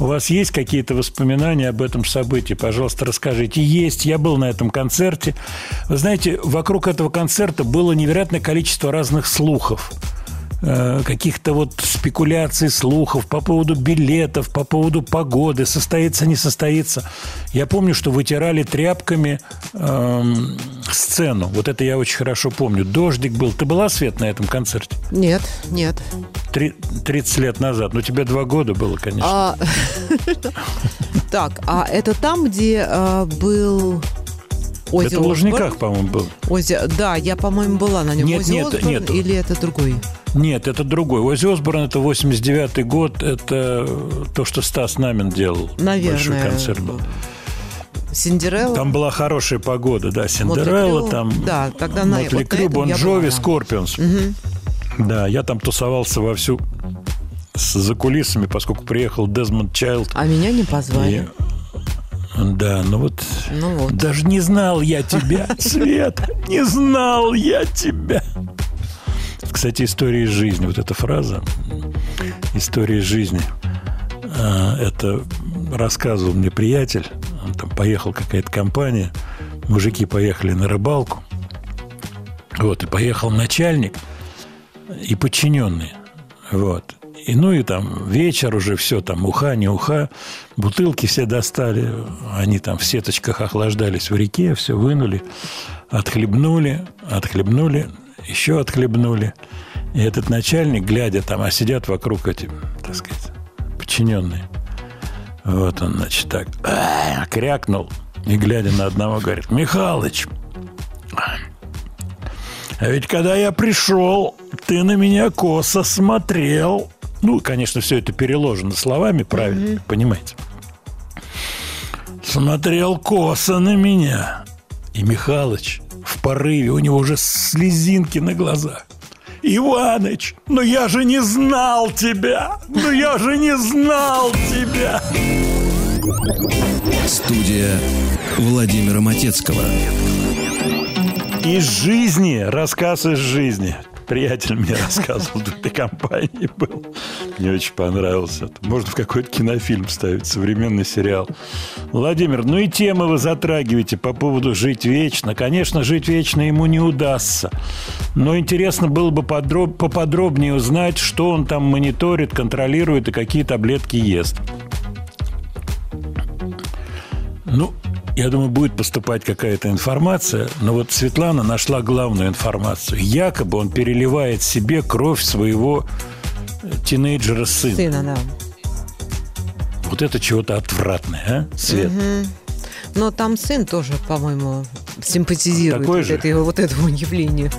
У вас есть какие-то воспоминания об этом событии? Пожалуйста, расскажите. Есть. Я был на этом концерте. Вы знаете, вокруг этого концерта было невероятное количество разных слухов. Э, каких-то вот спекуляций, слухов по поводу билетов, по поводу погоды, состоится, не состоится. Я помню, что вытирали тряпками эм, сцену. Вот это я очень хорошо помню. Дождик был. Ты была, Свет, на этом концерте? Нет, нет. Три- 30 лет назад. Ну, тебе два года было, конечно. А, <laughs> Так, а это там, где э, был Оззи это в Лужниках, по-моему, был. Оззи, да, я, по-моему, была на нем. Нет, Оззи нет, Осборн нет. Или это другой? Нет, это другой. Оззи Осборн это 89-й год. Это то, что Стас Намин делал. Большой Наверное. концерт был. Cinderella? Там была хорошая погода, да. Mötley Cinderella, Crüe. там... Да, тогда на- Mötley вот Crüe, Bon Jovi. Scorpions. Да, я там тусовался вовсю за кулисами, поскольку приехал Дезмонд Чайлд. А меня не позвали. И- Да, ну вот... Ну вот. Даже не знал я тебя, <laughs> Свет, не знал я тебя. Кстати, история из жизни, вот эта фраза, история из жизни, а, это рассказывал мне приятель, он там поехал какая-то компания, мужики поехали на рыбалку, вот, и поехал начальник и подчиненные, вот. И ну и там вечер уже все там уха, не уха, бутылки все достали, они там в сеточках охлаждались в реке, все вынули, отхлебнули, отхлебнули, еще отхлебнули. И этот начальник, глядя там, а сидят вокруг эти, так сказать, подчиненные. Вот он, значит, так крякнул и, глядя на одного, говорит, Михалыч, а ведь когда я пришел, ты на меня косо смотрел. Ну, конечно, все это переложено словами правильно, понимаете. Смотрел косо на меня. И Михалыч в порыве, у него уже слезинки на глазах. Иваныч, ну я же не знал тебя! Ну я же не знал тебя! Студия Владимира Матецкого. Из жизни, рассказ из жизни. Приятель мне рассказывал в этой компании был. Мне очень понравилось это. Можно в какой-то кинофильм ставить, современный сериал. Владимир, ну и темы вы затрагиваете по поводу «Жить вечно». Конечно, жить вечно ему не удастся. Но интересно было бы подроб- поподробнее узнать, что он там мониторит, контролирует и какие таблетки ест. Ну, я думаю, будет поступать какая-то информация, но вот Светлана нашла главную информацию. Якобы он переливает себе кровь своего э, тинейджера сына. Сына, да. Вот это чего-то отвратное, а, Свет? Но там сын тоже, по-моему, симпатизирует Такой вот, же? этой- вот этому явлению.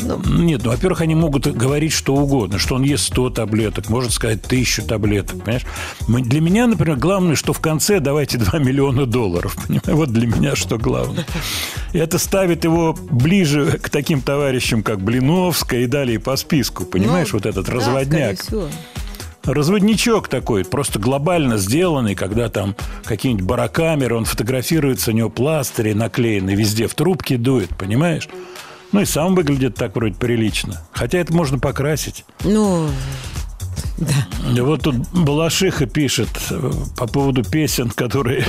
Ну, Нет, ну, во-первых, они могут говорить что угодно, что он ест 100 таблеток, может сказать тысячу таблеток, понимаешь? Для меня, например, главное, что в конце давайте <laughs> 2 миллиона долларов, понимаешь? Вот для меня что главное. И это ставит его ближе к таким товарищам, как Блиновская и далее по списку, понимаешь? ну, вот этот да, разводняк. Разводничок такой, просто глобально сделанный, когда там какие-нибудь барокамеры, он фотографируется, у него пластыри наклеены, везде в трубке дует, понимаешь? Ну и сам выглядит так вроде прилично. Хотя это можно покрасить. Ну, И вот тут Балашиха пишет э, по поводу песен, которые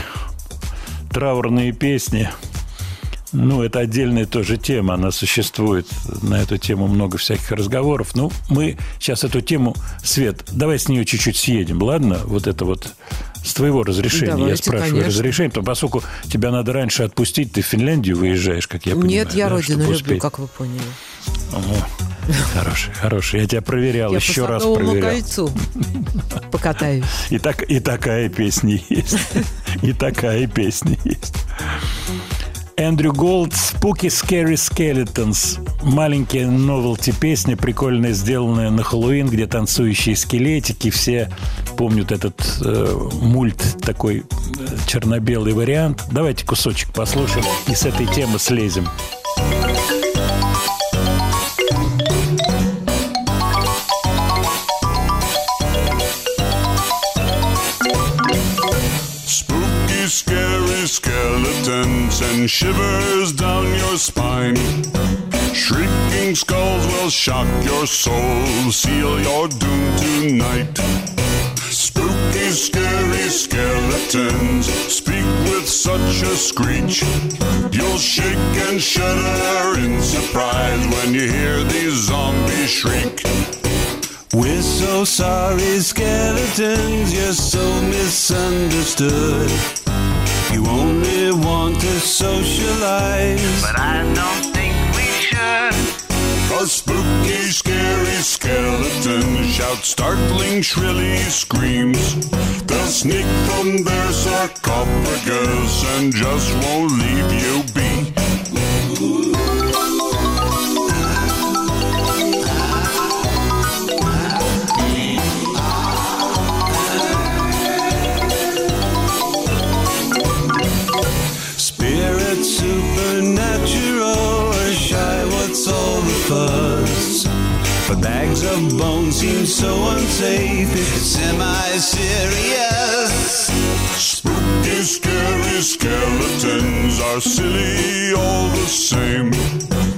<laughs> траурные песни. Ну, это отдельная тоже тема, она существует. На эту тему много всяких разговоров. Ну, мы сейчас эту тему, Свет, давай с нее чуть-чуть съедем, ладно? Вот это вот с твоего разрешения. я Давайте, спрашиваю конечно. разрешение, потому поскольку тебя надо раньше отпустить, ты в Финляндию выезжаешь, как я понимаю. нет, я да, родину люблю, успеть. как вы поняли. Ого. Хороший, хороший. Я тебя проверял, Я еще по раз проверял. кольцу <laughs> покатаюсь. И, так, и такая песня есть. <laughs> И такая песня есть. Эндрю Голд «Spooky Scary Skeletons». Маленькие новелти песня, прикольная, сделанная на Хэллоуин, где танцующие скелетики. Все помнят этот э, мульт, такой э, черно-белый вариант. Давайте кусочек послушаем и с этой темы слезем. Spooky, and shivers down your spine. Shrieking skulls will shock your soul, seal your doom tonight. Spooky, scary skeletons speak with such a screech. You'll shake and shudder in surprise when you hear these zombies shriek. We're so sorry, skeletons, you're so misunderstood. You only want to socialize. But I don't think we should. A spooky, scary skeleton shouts startling, shrilly screams. They'll sneak from their sarcophagus and just won't leave you But bags of bones seem so unsafe, it's semi-serious. Spooky, scary skeletons are silly all the same.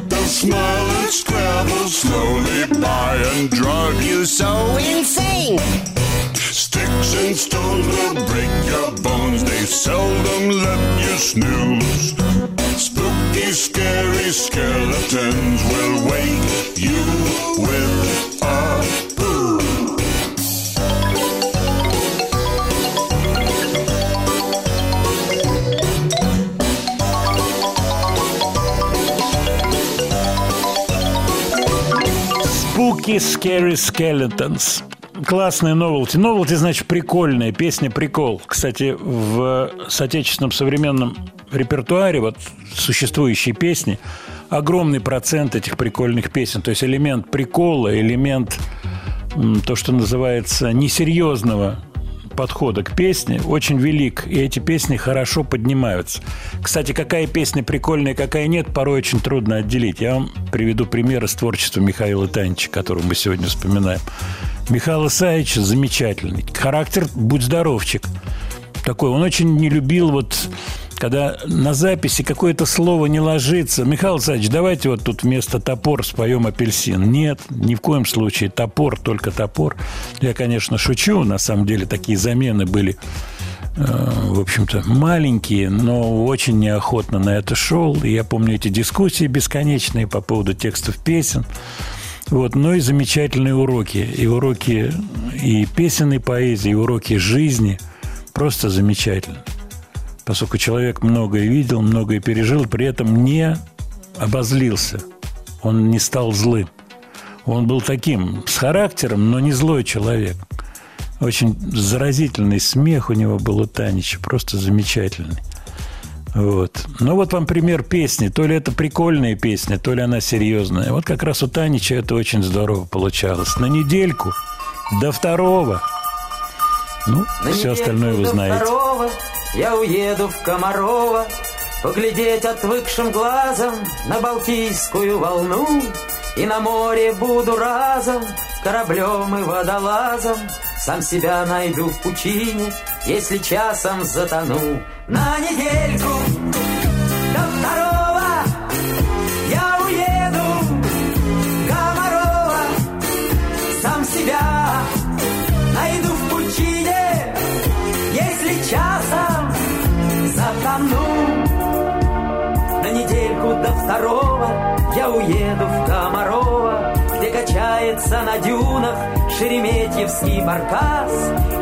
They'll smile and scrabble slowly by and drive you so Insane! Sticks and stones will break your bones. They seldom let you snooze. Scary skeletons will wake you with a. Spooky Scary Skeletons. Классная новелти. Новелти, значит, прикольная. Песня прикол. Кстати, в соотечественном современном репертуаре, вот существующие песни, огромный процент этих прикольных песен. То есть элемент прикола, элемент то, что называется несерьезного подхода к песне очень велик, и эти песни хорошо поднимаются. Кстати, какая песня прикольная, какая нет, порой очень трудно отделить. Я вам приведу пример из творчества Михаила Танича, которого мы сегодня вспоминаем. Михаил Исаевич замечательный. Характер будь здоровчик. Такой, он очень не любил вот когда на записи какое-то слово не ложится. Михаил Александрович, давайте вот тут вместо топор споем апельсин. Нет, ни в коем случае. Топор, только топор. Я, конечно, шучу. На самом деле такие замены были э, в общем-то, маленькие, но очень неохотно на это шел. И я помню эти дискуссии бесконечные по поводу текстов песен. Вот, ну и замечательные уроки. И уроки и песенной поэзии, и уроки жизни. Просто замечательно поскольку человек многое видел, многое пережил, при этом не обозлился. Он не стал злым. Он был таким, с характером, но не злой человек. Очень заразительный смех у него был у Танича, просто замечательный. Вот. Ну вот вам пример песни. То ли это прикольная песня, то ли она серьезная. Вот как раз у Танича это очень здорово получалось. На недельку до второго. Ну, На все остальное вы знаете. второго Я уеду в Комарова Поглядеть отвыкшим глазом На Балтийскую волну И на море буду разом Кораблем и водолазом. Сам себя найду в пучине Если часом затону. На недельку до второго Я уеду. Комарова Сам себя найду в пучине Если часом затону. На недельку до второго Я уеду в качается на дюнах Шереметьевский баркас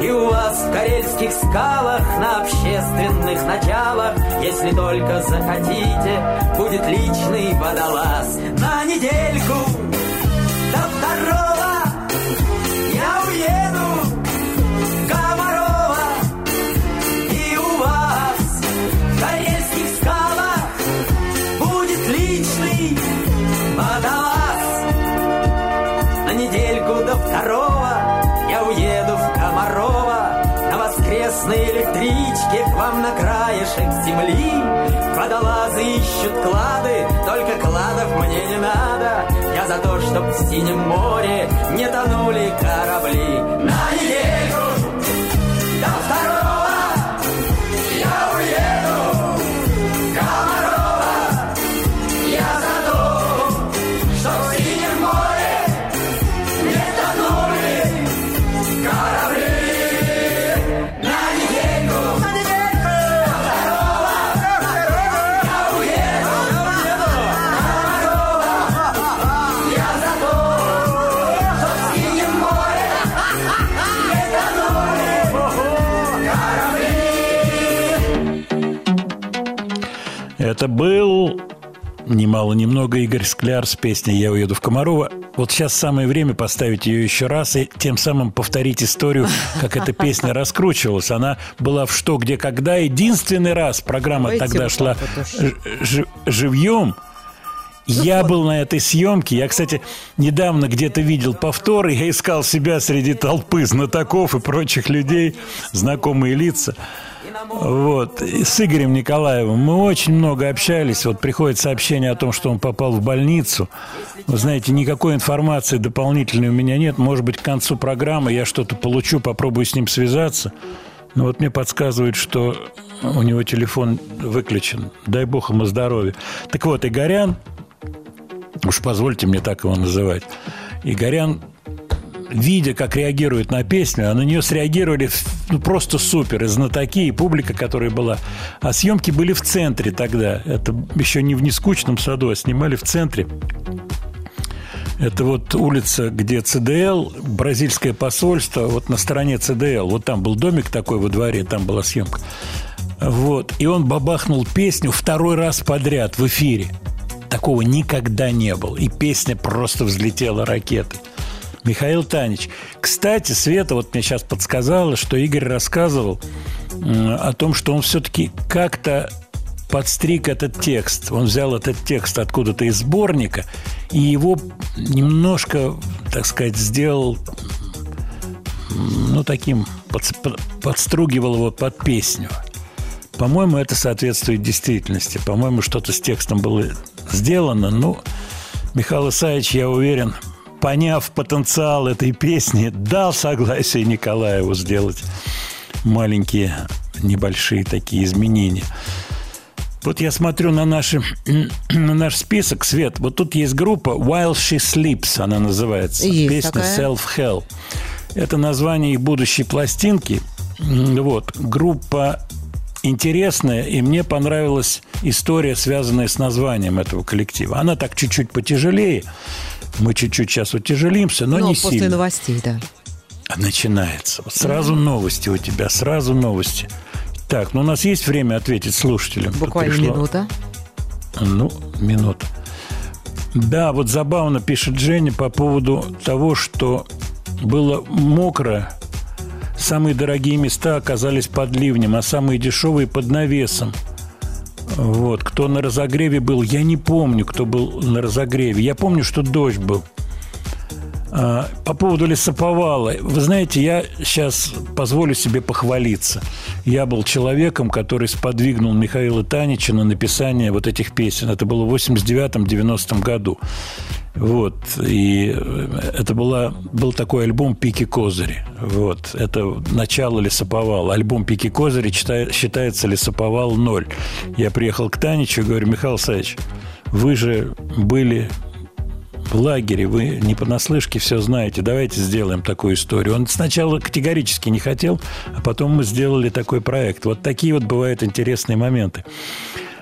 И у вас в карельских скалах На общественных началах Если только захотите Будет личный водолаз. На недельку клады Только кладов мне не надо. Я за то, чтоб в синем море Не тонули корабли Это был немало немного Игорь Скляр с песней «Я уеду в Комарова». Вот сейчас самое время поставить ее еще раз и тем самым повторить историю, как эта песня раскручивалась. Она была в «Что, где, когда». Единственный раз программа Давайте тогда шла ж- живьем. Я был на этой съемке. Я, кстати, недавно где-то видел повторы. Я искал себя среди толпы знатоков и прочих людей, знакомые лица. Вот. С Игорем Николаевым мы очень много общались. Вот приходит сообщение о том, что он попал в больницу. Вы знаете, никакой информации дополнительной у меня нет. Может быть, к концу программы я что-то получу, попробую с ним связаться. Но вот мне подсказывают, что у него телефон выключен. Дай бог ему здоровья. Так вот, Игорян, уж позвольте мне так его называть, Игорян видя, как реагирует на песню, а на нее среагировали ну, просто супер. И знатоки, и публика, которая была. А съемки были в центре тогда. Это еще не в нескучном саду, а снимали в центре. Это вот улица, где ЦДЛ, бразильское посольство, вот на стороне ЦДЛ. Вот там был домик такой во дворе, там была съемка. Вот. И он бабахнул песню второй раз подряд в эфире. Такого никогда не было. И песня просто взлетела ракетой. Михаил Танич. Кстати, Света вот мне сейчас подсказала, что Игорь рассказывал м, о том, что он все-таки как-то подстриг этот текст. Он взял этот текст откуда-то из сборника и его немножко, так сказать, сделал ну, таким, под- подстругивал его под песню. По-моему, это соответствует действительности. По-моему, что-то с текстом было сделано. Ну, Михаил Исаевич, я уверен, поняв потенциал этой песни, дал согласие Николаеву сделать маленькие, небольшие такие изменения. Вот я смотрю на, наши, на наш список, Свет. Вот тут есть группа While She Sleeps, она называется. Есть Песня такая. Self Hell. Это название их будущей пластинки. Вот. Группа интересная, и мне понравилась история, связанная с названием этого коллектива. Она так чуть-чуть потяжелее. Мы чуть-чуть сейчас утяжелимся, но Ну, не после сильно. новостей, да. Начинается. Вот сразу новости у тебя, сразу новости. Так, ну у нас есть время ответить слушателям? Буквально пришло- минута. Ну, минута. Да, вот забавно пишет Женя по поводу того, что было мокро. Самые дорогие места оказались под ливнем, а самые дешевые под навесом. Вот. Кто на разогреве был, я не помню, кто был на разогреве. Я помню, что дождь был. А, По поводу лесоповала. Вы знаете, я сейчас позволю себе похвалиться. Я был человеком, который сподвигнул Михаила Танича на написание вот этих песен. Это было в 89-90 году. Вот. И э, это была, был такой альбом «Пики Козыри». Вот. Это начало лесоповала. Альбом «Пики Козыри» чита- считается лесоповал ноль. Я приехал к Таничу и говорю, Михаил Саевич, вы же были в лагере, вы не понаслышке все знаете, давайте сделаем такую историю. Он сначала категорически не хотел, а потом мы сделали такой проект. Вот такие вот бывают интересные моменты.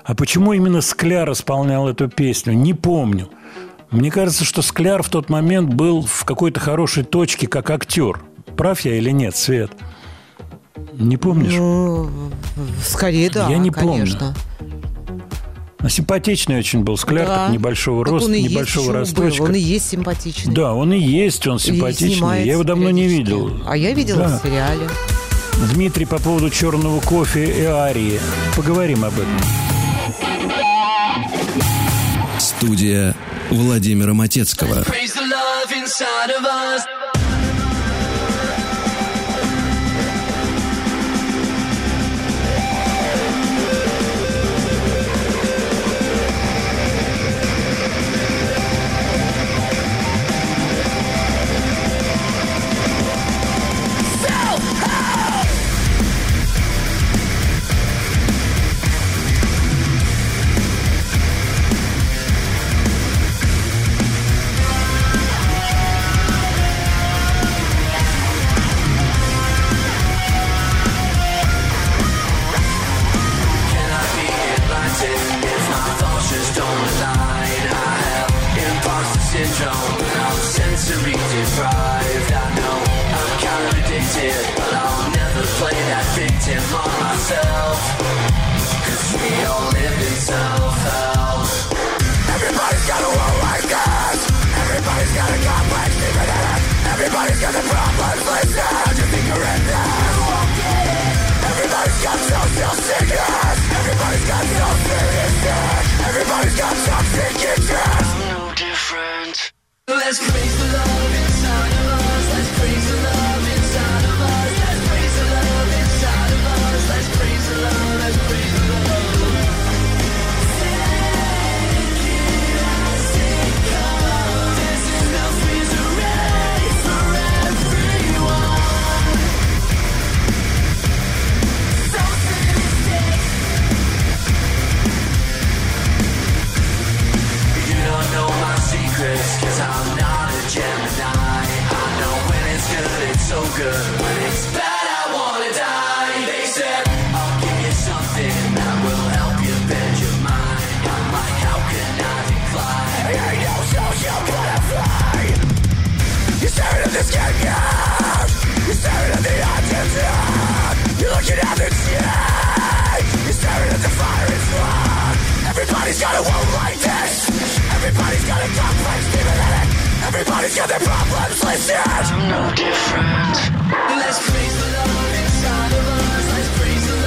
А почему именно Скляр исполнял эту песню, не помню. Мне кажется, что Скляр в тот момент был в какой-то хорошей точке как актер. Прав я или нет, Свет? Не помнишь? Ну, скорее, да, Я не конечно. Ну, Симпатичный очень был Скляр, Да. так небольшого Так роста, он и есть, небольшого росточка. Он и есть симпатичный. Да, он и есть, он симпатичный. Я его давно не видел. А я видела Да. в сериале. Дмитрий по поводу черного кофе и арии. Поговорим об этом. Студия Владимира Матецкого. But I will Never play that victim on myself. Cause we all live in self-help. Everybody's got a world like this. Everybody's got a complex deep in it. Everybody's got a problem, listen. How do you think you're in there? Everybody's got social sickness. Everybody's got self-fear Everybody's got toxic interest. I'm no different. Let's praise the love inside of us. Everybody's got a world like this. Everybody's got a complex demon. Everybody's got their problems listed. I'm no different. Let's praise the love inside of us. Let's praise the love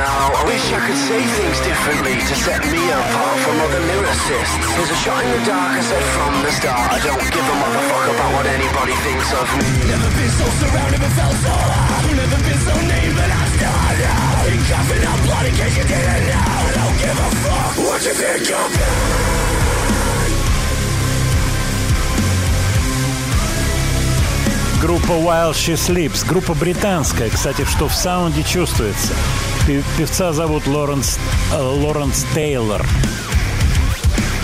Now, I wish I could say things differently to set me apart from other lyricists. There's a shot in the dark, I said from the start. I don't give a motherfucker about what anybody thinks of me. Never been so surrounded but felt so high. Never been so named, but I still know. Ain't coughing up blood in case you didn't know. I don't give a fuck what you think of me. Группа While She Sleeps. Группа британская, кстати, что в саунде чувствуется. Пев- Певца зовут Лоренс, э, Лоренс Тейлор.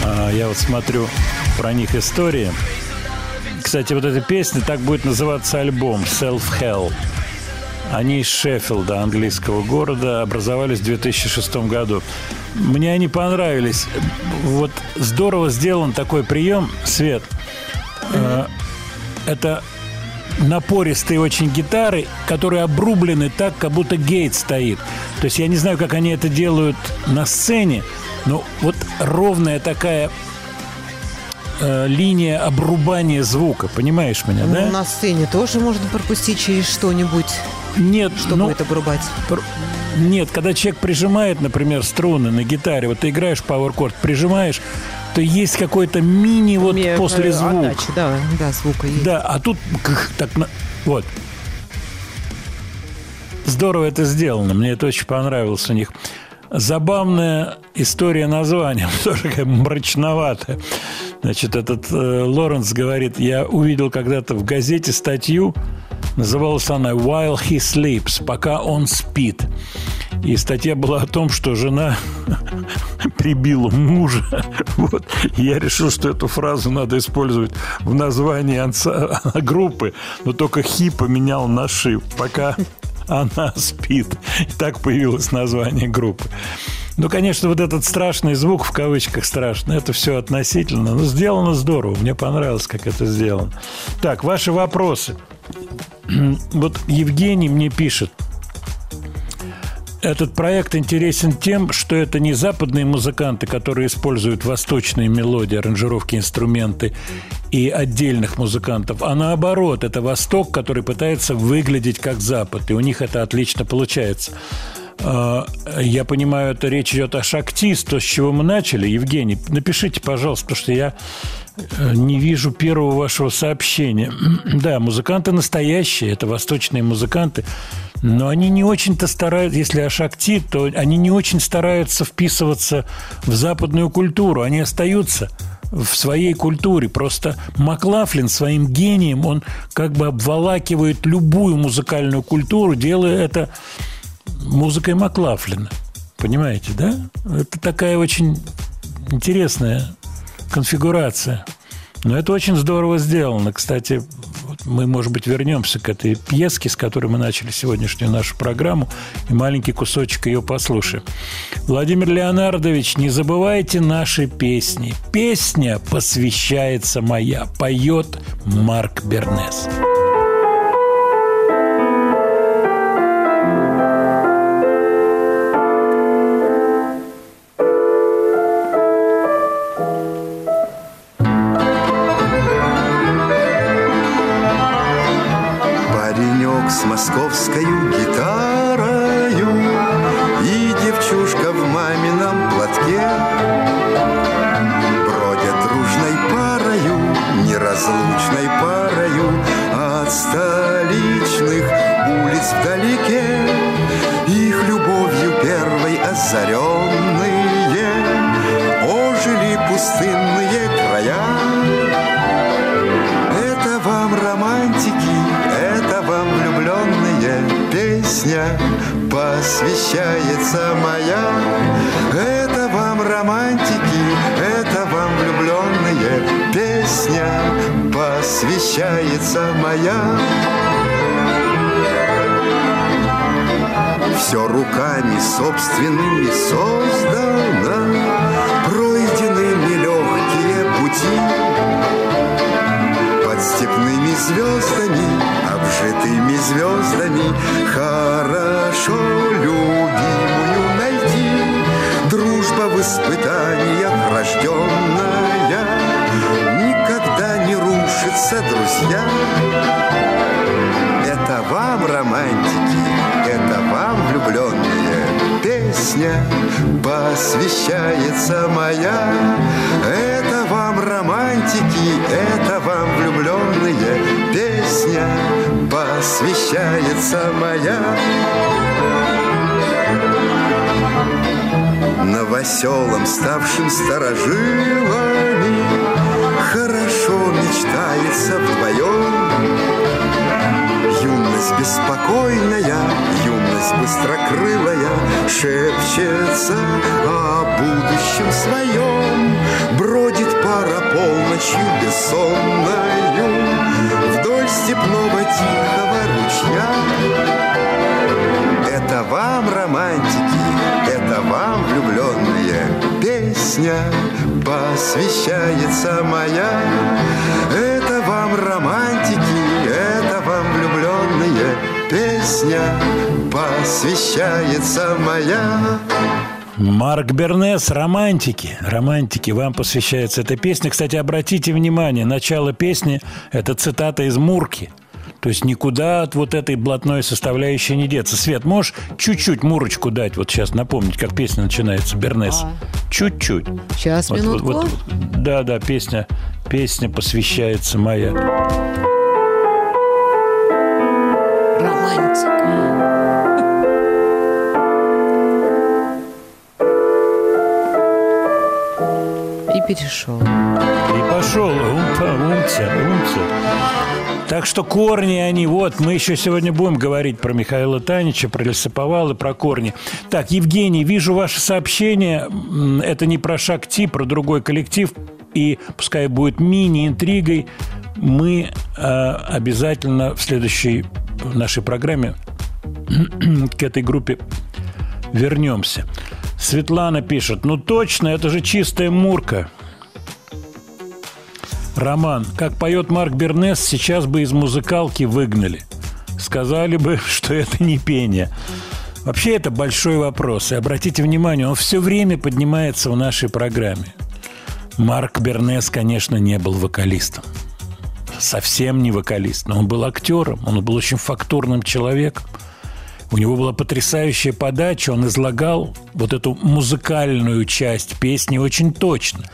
А, Я вот смотрю про них истории. Кстати, вот эта песня, так будет называться альбом «Self Hell». Они из Шеффилда, английского города, образовались в 2006 году. Мне они понравились. Вот здорово сделан такой прием, Свет. Э, Это напористые очень гитары, которые обрублены так, как будто гейт стоит. То есть я не знаю, как они это делают на сцене, но вот ровная такая э, линия обрубания звука, понимаешь меня, Ну, да? на сцене тоже можно пропустить через что-нибудь, Нет, что ну, будет обрубать. пр- нет, когда человек прижимает, например, струны на гитаре, вот ты играешь Chord, прижимаешь, то есть какой-то мини вот после звука. отдача, да, да, звука есть. Да, а тут так на- вот. Здорово это сделано, мне это очень понравилось у них. Забавная история названия, <laughs> тоже такая мрачноватая. Значит, этот э, Лоренс говорит, я увидел когда-то в газете статью, называлась она «While he sleeps», «Пока он спит». И статья была о том, что жена <laughs> прибила мужа. <laughs> Вот. Я решил, что эту фразу надо использовать в названии анса- <laughs> группы, но только «хи» поменял на «ши», пока она спит. И так появилось название группы. Ну, конечно, вот этот страшный звук, в кавычках страшный, это все относительно. Но сделано здорово. Мне понравилось, как это сделано. Так, ваши вопросы. <clears throat> Вот Евгений мне пишет. Этот проект интересен тем, что это не западные музыканты, которые используют восточные мелодии, аранжировки, инструменты и отдельных музыкантов, а наоборот, это Восток, который пытается выглядеть как Запад, и у них это отлично получается. А, Я понимаю, это речь идет о Шактис, то, с чего мы начали. Евгений, напишите, пожалуйста, потому что я э, не вижу первого вашего сообщения. <clears throat> Да, музыканты настоящие, это восточные музыканты, но они не очень-то стараются, если о Шакти, то они не очень стараются вписываться в западную культуру, они остаются в своей культуре. Просто Маклафлин своим гением, он как бы обволакивает любую музыкальную культуру, делая это музыкой Маклафлина. понимаете, да? Это такая очень интересная конфигурация. Но это очень здорово сделано. Кстати, мы, может быть, вернемся к этой пьеске, с которой мы начали сегодняшнюю нашу программу, и маленький кусочек ее послушаем. Владимир Леонардович, не забывайте наши песни. Песня посвящается моя. Поет Марк Бернес. Паренек с посвящается моя. Это вам романтики, это вам влюбленные. Песня посвящается моя Все руками собственными создано. Пройдены нелегкие пути. Под степными звездами, обжитыми звездами, хорошо любимую найти. Дружба в испытаниях рожденная никогда не рушится, друзья. Это вам романтики, это вам влюбленные Песня посвящается моя Это вам романтики, это вам влюбленные Песня посвящается моя. Новоселом, ставшим старожилами Хорошо мечтается вдвоем. Юность беспокойная, юность быстрокрылая Шепчется о будущем своем. Бродит пара полночью бессонною Вдоль степного тихого ручья. Это вам романтики, это вам влюбленные. Песня посвящается моя. Это вам романтики, Песня посвящается моя Марк Бернес «Романтики». «Романтики» вам посвящается эта песня. Кстати, обратите внимание, начало песни – это цитата из «Мурки». То есть никуда от вот этой блатной составляющей не деться. Свет, можешь чуть-чуть Мурочку дать? Вот сейчас напомнить, как песня начинается, Бернес. Чуть-чуть. Сейчас, Вот- вот- минутку. вот- да, да, песня, песня посвящается моя. Перешел. И пошел, умпа, умца, умца. Так что корни они, вот, мы еще сегодня будем говорить про Михаила Танича, про лесоповал и про корни. Так, Евгений, вижу ваше сообщение, это не про Шакти, про другой коллектив, и пускай будет мини-интригой, мы э, обязательно в следующей нашей программе <clears throat> к этой группе вернемся. Светлана пишет, ну точно, это же чистая мурка. Роман, как поет Марк Бернес, сейчас бы из музыкалки выгнали. Сказали бы, <laughs> что это не пение. Вообще это большой вопрос. И обратите внимание, он все время поднимается в нашей программе. Марк Бернес, конечно, не был вокалистом. Совсем не вокалист, но он был актером, он был очень фактурным человеком. У него была потрясающая подача, он излагал вот эту музыкальную часть песни очень точно.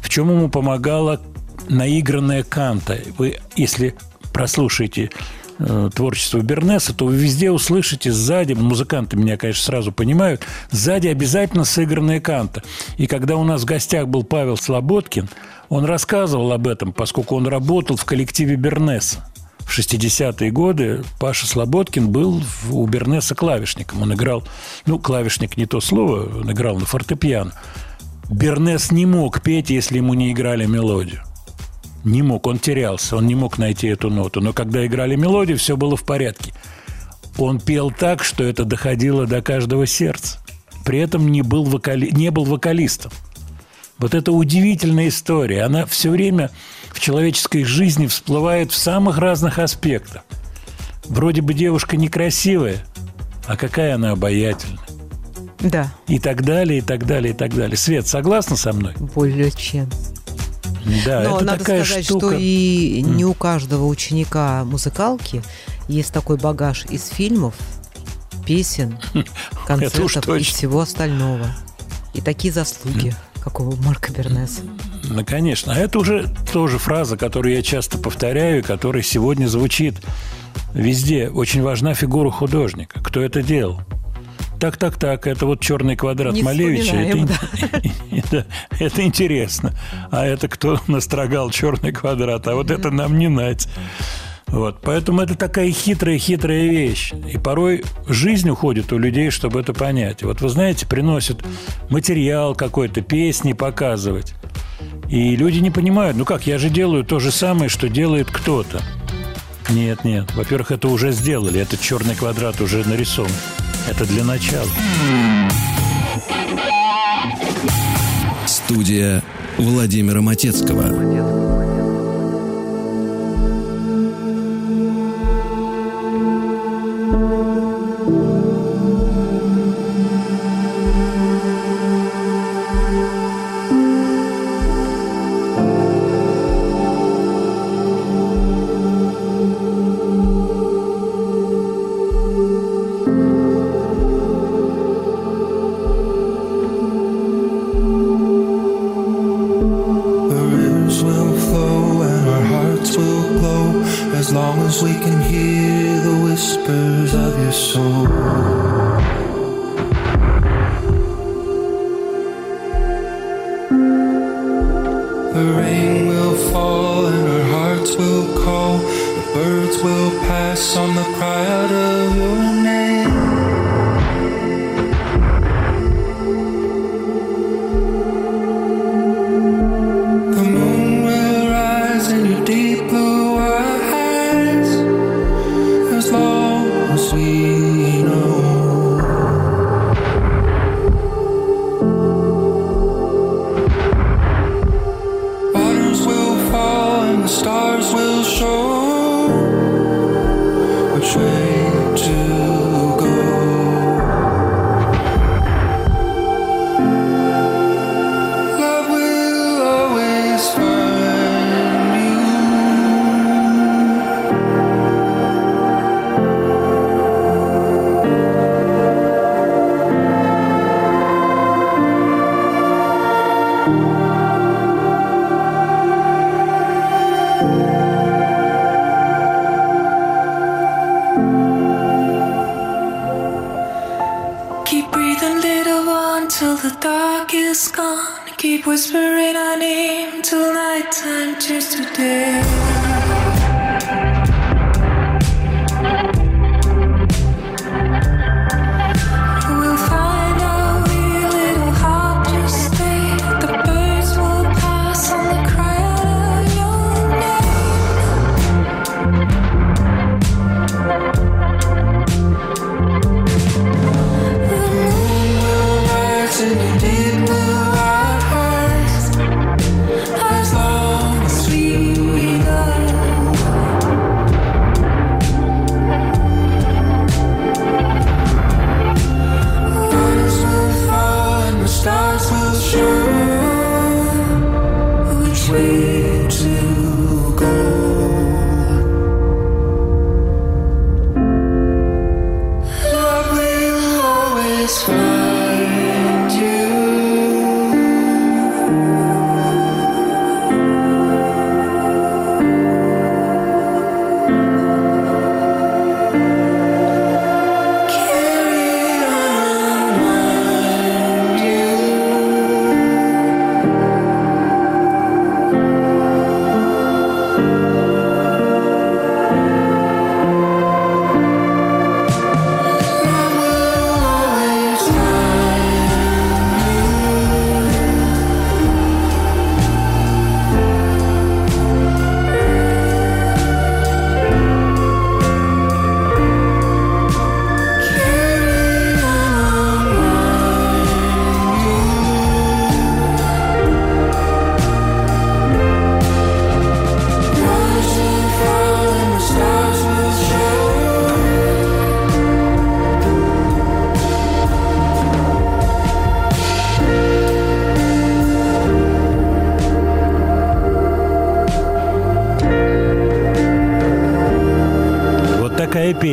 В чем ему помогала наигранная канта. Вы, если прослушаете э, творчество Бернеса, то вы везде услышите сзади, музыканты меня, конечно, сразу понимают, сзади обязательно сыгранная канта. И когда у нас в гостях был Павел Слободкин, он рассказывал об этом, поскольку он работал в коллективе Бернеса. в 60-е годы Паша Слободкин был у Бернеса клавишником. Он играл, ну, клавишник не то слово, он играл на фортепиано. Бернес не мог петь, если ему не играли мелодию. Не мог, он терялся, он не мог найти эту ноту. Но когда играли мелодию, все было в порядке. Он пел так, что это доходило до каждого сердца. При этом не был, вокали... не был вокалистом. Вот это удивительная история. Она все время в человеческой жизни всплывает в самых разных аспектах. Вроде бы девушка некрасивая, а какая она обаятельная. Да, И так далее, и так далее, и так далее. Свет, согласна со мной? более чем. Да, Но это надо такая сказать, штука. что и не у каждого ученика музыкалки есть такой багаж из фильмов, песен, <laughs> концертов и всего остального. И такие заслуги, как у Марка Бернеса. Ну, конечно. А это уже тоже фраза, которую я часто повторяю, и которая сегодня звучит везде. Очень важна фигура художника. Кто это делал? Так, так, так, это вот черный квадрат Не Малевича. Это, вспоминаем, <laughs> это- это интересно. А это кто настрогал черный квадрат? А вот это нам не нать. Вот. Поэтому это такая хитрая-хитрая вещь. И порой жизнь уходит у людей, чтобы это понять. Вот вы знаете, приносят материал какой-то, песни показывать. И люди не понимают, ну как, я же делаю то же самое, что делает кто-то. Нет, нет. Во-первых, это уже сделали. Этот черный квадрат уже нарисован. Это для начала. Студия Владимира Матецкого. The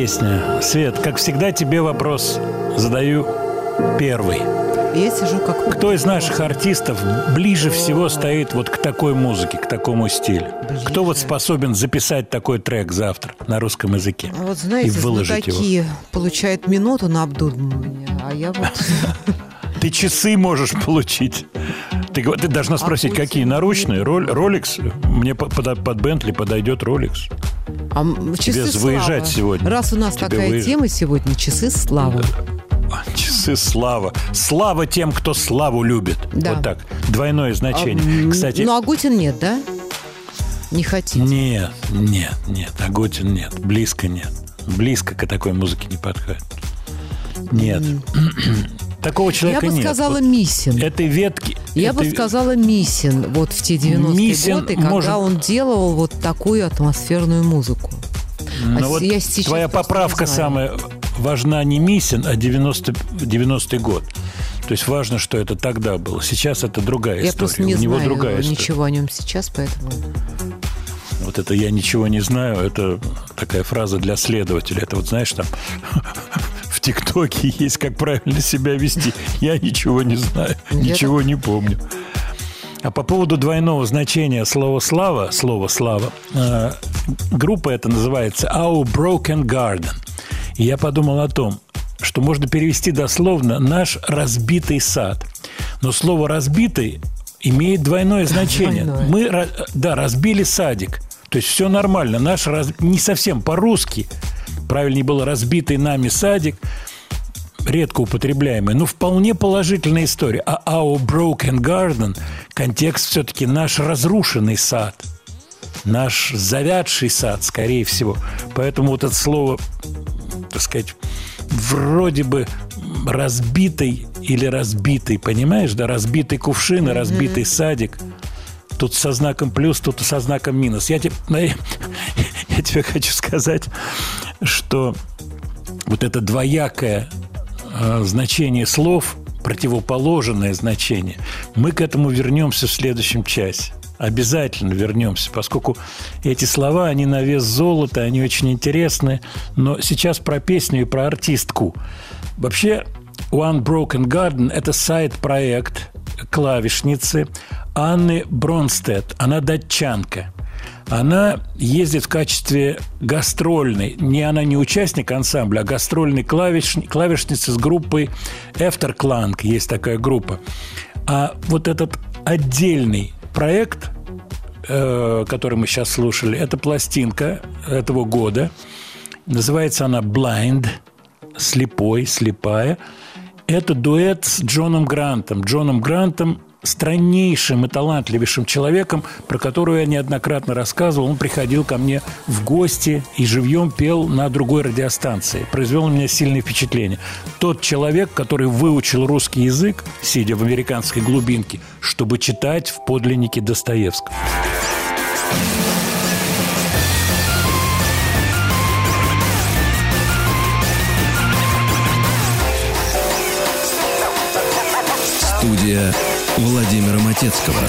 песня. Свет, как всегда, тебе вопрос задаю первый. Я сижу как... Кто из наших артистов ближе всего стоит вот к такой музыке, к такому стилю? Кто вот способен записать такой трек завтра на русском языке А вот и знаете, выложить его? такие получают минуту на обдумывание, а я вот... <laughs> <laughs> Ты часы можешь получить. Ты, ты должна спросить, какие наручные? Роль, Rolex? Мне по- под, под Бентли подойдет Rolex. А Тебе выезжать сегодня. Раз у нас Тебе такая выезжать. тема сегодня, часы славы. Часы слава. Слава тем, кто славу любит. Да. Вот так. Двойное значение. А, Кстати, Ну, Агутин нет, да? Не хотите? нет, нет, нет. Агутин нет. Близко нет. Близко к такой музыке не подходит. Нет. <clears throat> Такого Я человека бы нет. сказала Вот Мисин. Этой ветки... Я бы этой- сказала Мисин вот в те 90-е Мисин годы, когда может- он делал вот такую атмосферную музыку. Ну А вот я сейчас твоя поправка самая важна не Мисин, а 90, 90-й год. То есть важно, что это тогда было. Сейчас это другая Я история. просто не У него знаю другая история. ничего о нем сейчас, поэтому... Вот это я ничего не знаю, это такая фраза для следователя. Это вот знаешь, там ТикТоке есть, как правильно себя вести. Я ничего не знаю, ничего не помню. А по поводу двойного значения слова «слава», слово «слава», э, группа эта называется «Our Broken Garden». И я подумал о том, что можно перевести дословно «наш разбитый сад». Но слово «разбитый» имеет двойное значение. Двойное. Мы, ра- да, разбили садик. То есть все нормально. Наш раз- не совсем по-русски. Правильнее было разбитый нами садик редко употребляемый, но вполне положительная история. А Our Broken Garden контекст все-таки наш разрушенный сад, наш завядший сад, скорее всего. Поэтому вот это слово, так сказать, вроде бы разбитый или разбитый, понимаешь, да, разбитый кувшин и разбитый садик. Тут со знаком плюс, тут со знаком минус. Я тебе, <laughs> я тебе хочу сказать, что вот это двоякое э, значение слов, противоположное значение, мы к этому вернемся в следующем часе. Обязательно вернемся, поскольку эти слова, они на вес золота, они очень интересны. Но сейчас про песню и про артистку. Вообще, One Broken Garden – это сайт-проект клавишницы Анны Бронстедт. Она датчанка. Она ездит в качестве гастрольной, не она не участник ансамбля, а гастрольной клавиш, клавишницы с группой Efterklang, есть такая группа. А вот этот отдельный проект, э, который мы сейчас слушали, это пластинка этого года. Называется она Blind, слепой, слепая. Это дуэт с Джоном Грантом. Джоном Грантом страннейшим и талантливейшим человеком, про которого я неоднократно рассказывал. Он приходил ко мне в гости и живьем пел на другой радиостанции. Произвел на меня сильное впечатление. Тот человек, который выучил русский язык, сидя в американской глубинке, чтобы читать в подлиннике Достоевского. Студия Владимира Матецкого.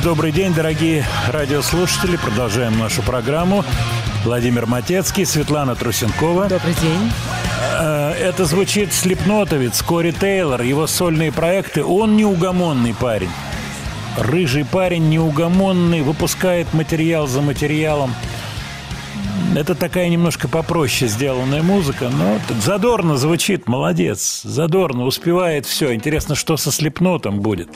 Раз добрый день, дорогие радиослушатели. Продолжаем нашу программу. Владимир Матецкий, Светлана Трусенкова. Добрый день. Э, Это звучит слепнотовец Кори Тейлор, его сольные проекты. Он неугомонный парень. Рыжий парень неугомонный, выпускает материал за материалом. Это такая немножко попроще сделанная музыка, но задорно звучит, молодец. Задорно, успевает все. Интересно, что со слепнотом будет.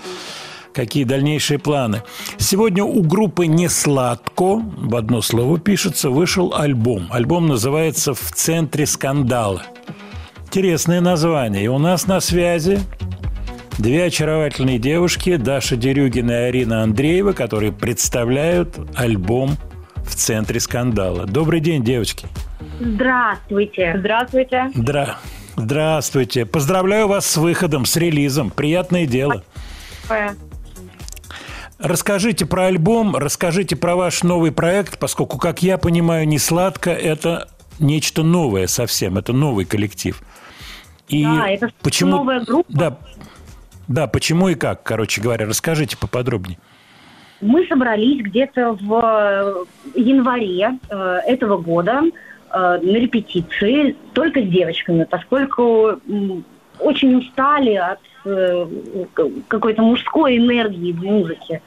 Какие дальнейшие планы? Сегодня у группы «Не сладко», в одно слово пишется, вышел альбом. Альбом называется «В центре скандала». Интересное название. И у нас на связи две очаровательные девушки, Даша Дерюгина и Арина Андреева, которые представляют альбом «В центре скандала». Добрый день, девочки. Здравствуйте. Здравствуйте. Дра... Здравствуйте. Поздравляю вас с выходом, с релизом. Приятное дело. Расскажите про альбом, расскажите про ваш новый проект, поскольку, как я понимаю, не сладко это нечто новое совсем, это новый коллектив. И Да, это почему новая группа. Да, да, почему и как, короче говоря, расскажите поподробнее. Мы собрались где-то в э, январе э, этого года э, на репетиции только с девочками, поскольку очень устали от какой-то мужской энергии в музыке,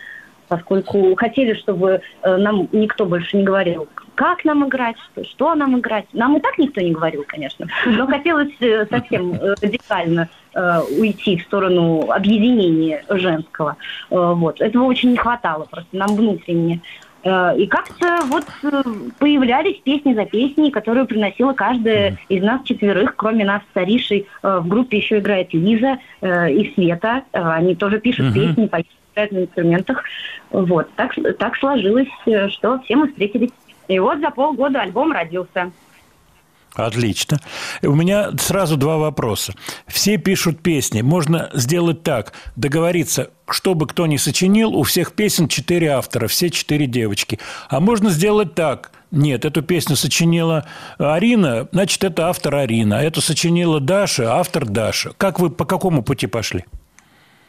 поскольку хотели, чтобы э, нам никто больше не говорил, как нам играть, что, что нам играть. Нам и так никто не говорил, конечно, но хотелось э, совсем э, радикально э, уйти в сторону объединения женского. Э, Вот. Этого очень не хватало просто нам внутренне. Э, И как-то вот э, появлялись песни за песней, которые приносила каждая из нас четверых, кроме нас с Аришей. Э, В группе еще играет Лиза и Света. Они тоже пишут песни, поют, на инструментах. Вот. Так, так сложилось, что все мы встретились. И вот за полгода альбом родился. Отлично. У меня сразу два вопроса. Все пишут песни. Можно сделать так, договориться, чтобы кто ни сочинил, у всех песен четыре автора, все четыре девочки. А можно сделать так. Нет, эту песню сочинила Арина, значит, это автор Арина. А эту сочинила Даша, автор Даша. Как вы, по какому пути пошли?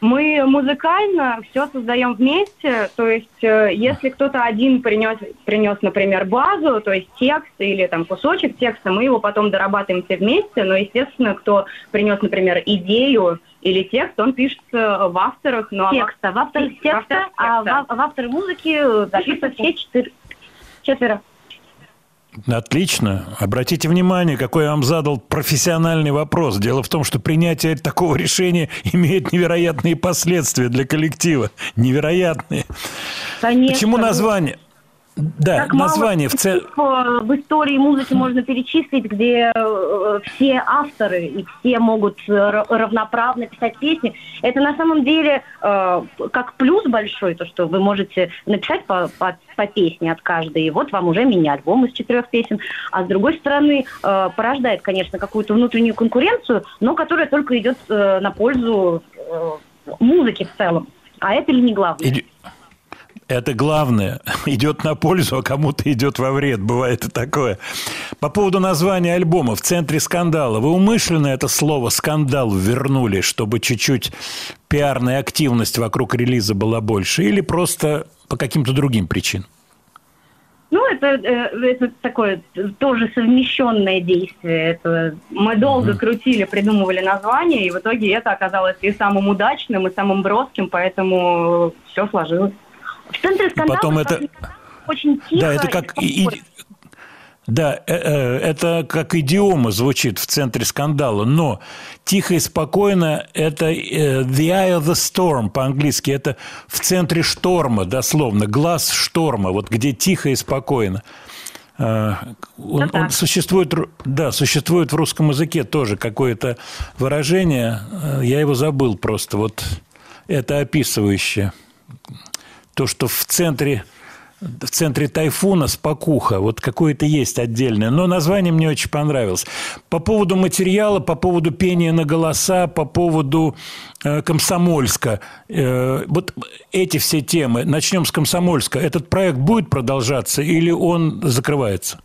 Мы музыкально все создаем вместе, то есть э, если кто-то один принес, принес, например, базу, то есть текст или там кусочек текста, мы его потом дорабатываем все вместе, но, естественно, кто принес, например, идею или текст, он пишется в авторах. Ну, а Текста, в авторах текста, авторах а в, текста. ав- в авторы музыки э, пишут все четыре, четверо. Отлично. Обратите внимание, какой я вам задал профессиональный вопрос. Дело в том, что принятие такого решения имеет невероятные последствия для коллектива. Невероятные. Конечно. Почему название? Да, Как название в целом. э, в истории музыки можно перечислить, где э, все авторы и все могут э, ра- равноправно писать песни. Это на самом деле как плюс большой, то, что вы можете написать по, по, по песне от каждой, и вот вам уже мини-альбом из четырех песен. А с другой стороны, порождает, конечно, какую-то внутреннюю конкуренцию, но которая только идет на пользу музыки в целом. А это ли не главное? Иди- Это главное. <laughs> Идет на пользу, а кому-то идет во вред. Бывает и такое. По поводу названия альбома «В центре скандала». Вы умышленно это слово «скандал» вернули, чтобы чуть-чуть пиарная активность вокруг релиза была больше? Или просто по каким-то другим причинам? Ну, это, э, это такое тоже совмещенное действие. Это Мы долго крутили, придумывали название, и в итоге это оказалось и самым удачным, и самым броским, поэтому все сложилось. В центре скандала потом это- очень тихо. Да, это как... и- и- да, э, э, это как идиома звучит в центре скандала, но тихо и спокойно это э, the eye of the storm по-английски, это в центре шторма, дословно, глаз шторма, вот где тихо и спокойно. Он, он существует, да, существует в русском языке тоже какое-то выражение, я его забыл просто, вот это описывающее. То, что в центре в центре тайфуна спокуха, вот какое-то есть отдельное. Но название мне очень понравилось. По поводу материала, по поводу пения на голоса, по поводу э, Комсомольска. Э, вот эти все темы. Начнем с Комсомольска. Этот проект будет продолжаться или он закрывается?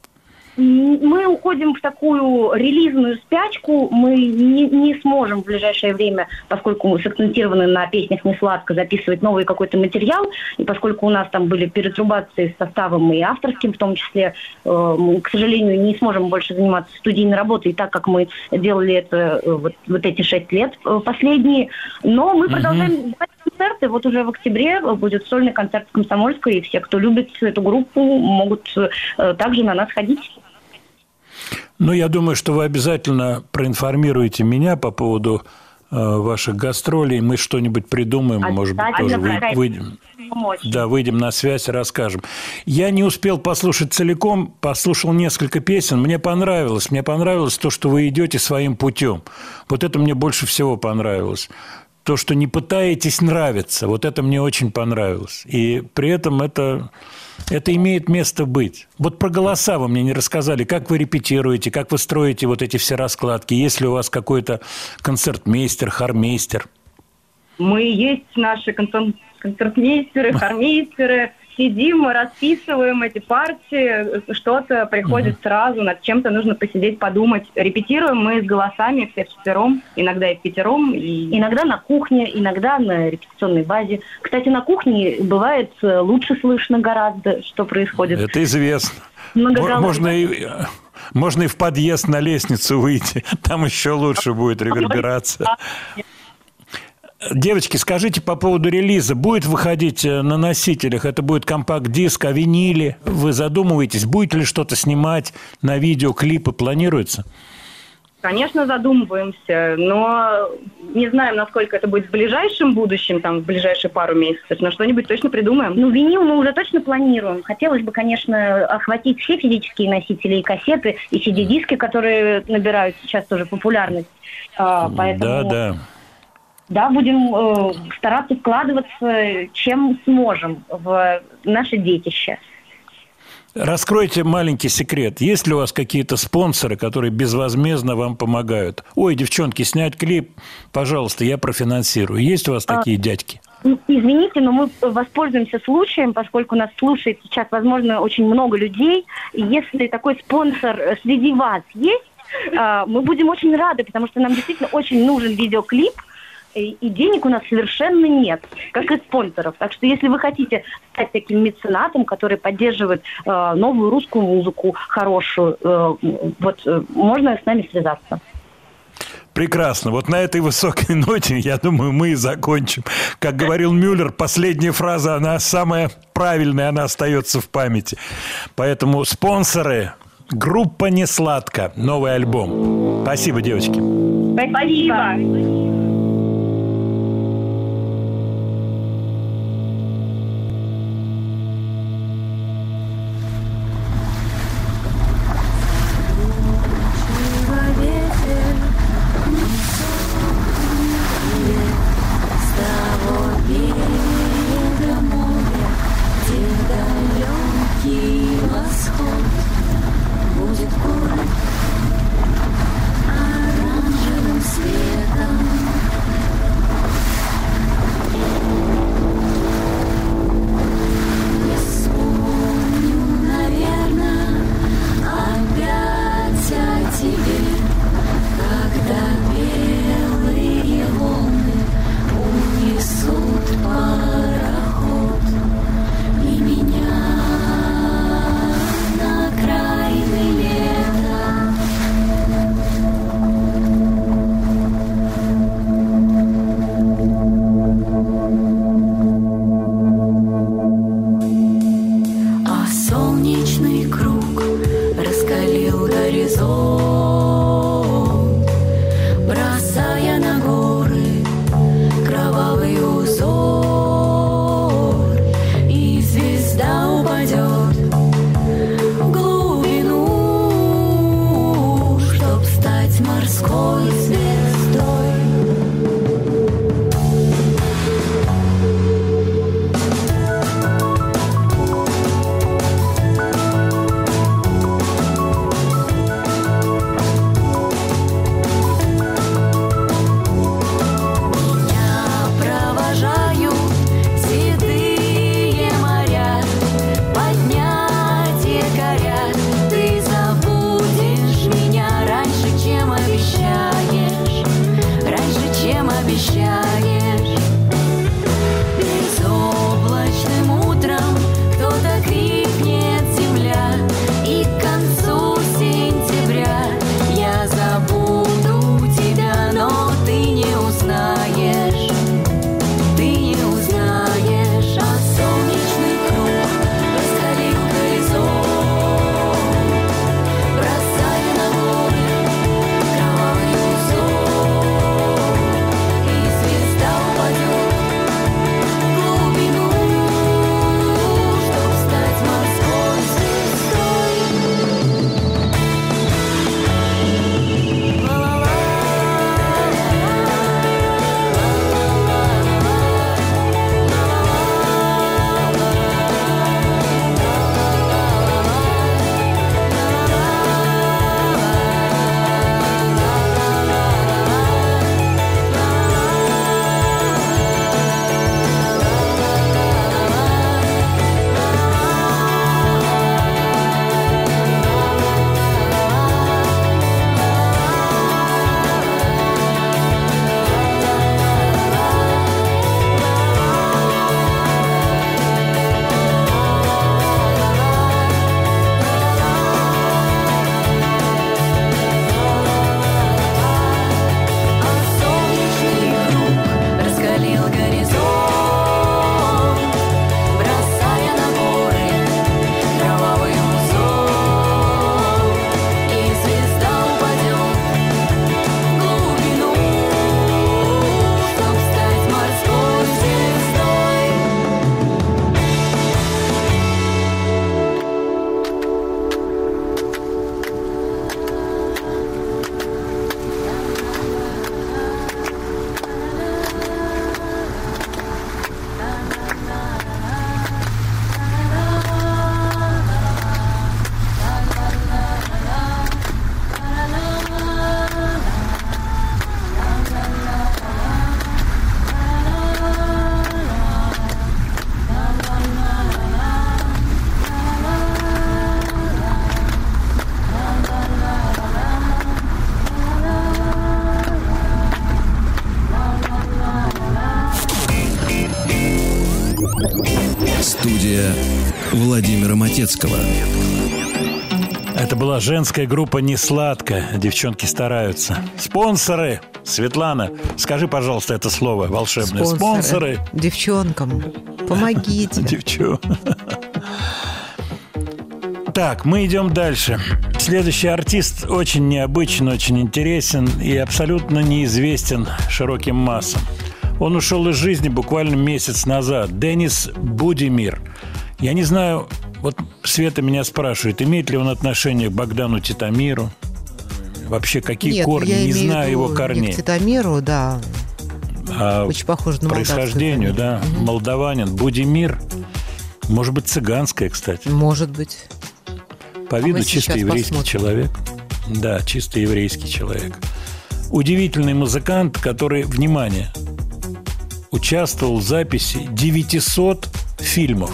Мы уходим в такую релизную спячку. Мы не, не сможем в ближайшее время, поскольку мы сакцентированы на песнях «Не сладко», записывать новый какой-то материал. И поскольку у нас там были перетрубации с составом и авторским в том числе, э, мы, к сожалению, не сможем больше заниматься студийной работой, так как мы делали это э, вот, вот эти шесть лет э, последние. Но мы продолжаем давать концерты. Вот уже в октябре э, будет сольный концерт в Комсомольской, и все, кто любит эту группу, могут э, также на нас ходить. Ну, я думаю, что вы обязательно проинформируете меня по поводу э, ваших гастролей. Мы что-нибудь придумаем, может быть, тоже вы- выйдем. Да, выйдем на связь и расскажем. Я не успел послушать целиком, послушал несколько песен. Мне понравилось. Мне понравилось то, что вы идете своим путем. Вот это мне больше всего понравилось. То, что не пытаетесь нравиться, вот это мне очень понравилось. И при этом это, это имеет место быть. Вот про голоса вы мне не рассказали. Как вы репетируете, как вы строите вот эти все раскладки? Есть ли у вас какой-то концертмейстер, хормейстер? Мы есть наши концерт- концертмейстеры, <laughs> хормейстеры. Сидим, мы расписываем эти партии, что-то приходит сразу, над чем-то нужно посидеть, подумать. Репетируем мы с голосами все вчетвером, иногда и в пятером. И... Иногда на кухне, иногда на репетиционной базе. Кстати, на кухне бывает э, лучше слышно гораздо, что происходит. Это известно. Многоголосие. Можно и, можно и в подъезд на лестницу выйти. Там еще лучше будет реверберация. Девочки, скажите по поводу релиза. Будет выходить э, на носителях? Это будет компакт-диск, а виниле? Вы задумываетесь, будет ли что-то снимать на видео, клипы? Планируется? Конечно, задумываемся, но не знаем, насколько это будет в ближайшем будущем, там, в ближайшие пару месяцев, но что-нибудь точно придумаем. Ну, винил мы уже точно планируем. Хотелось бы, конечно, охватить все физические носители и кассеты, и CD-диски, которые набирают сейчас тоже популярность. А, поэтому, Да, да. Да, будем э, стараться вкладываться, чем сможем, в наше детище. Раскройте маленький секрет. Есть ли у вас какие-то спонсоры, которые безвозмездно вам помогают? Ой, девчонки, снять клип, пожалуйста, я профинансирую. Есть у вас А, такие дядьки? Ну, Извините, но мы воспользуемся случаем, поскольку нас слушает сейчас, возможно, очень много людей. Если такой спонсор э, среди вас есть, э, мы будем очень рады, потому что нам действительно очень нужен видеоклип, и денег у нас совершенно нет, как и спонсоров. Так что если вы хотите стать таким меценатом, который поддерживает э, новую русскую музыку, хорошую, э, вот э, можно с нами связаться. Прекрасно. Вот на этой высокой <laughs> ноте, я думаю, мы и закончим. Как говорил Мюллер, последняя фраза, она самая правильная, она остается в памяти. Поэтому спонсоры, группа «Несладко», новый альбом. Спасибо, девочки. Спасибо. Студия Владимира Матецкого. Это была женская группа «Несладко». Девчонки стараются. Спонсоры! Светлана, скажи, пожалуйста, это слово волшебное. Спонсоры! Девчонкам, помогите. <laughs> Девчу. Так, мы идем дальше. Следующий артист очень необычен, очень интересен и абсолютно неизвестен широким массам. Он ушел из жизни буквально месяц назад. Денис Будимир. Я не знаю, вот Света меня спрашивает, имеет ли он отношение к Богдану Титамиру? Вообще, какие Нет, корни? я Не знаю его не корней. к Титамиру, да. А Очень похож на происхождению, да, молдаванин. Будимир, может быть, цыганская, кстати. Может быть. По А виду мы чисто еврейский посмотрим. человек. Да, чисто еврейский человек. Удивительный музыкант, который, внимание, участвовал в записи 900 фильмов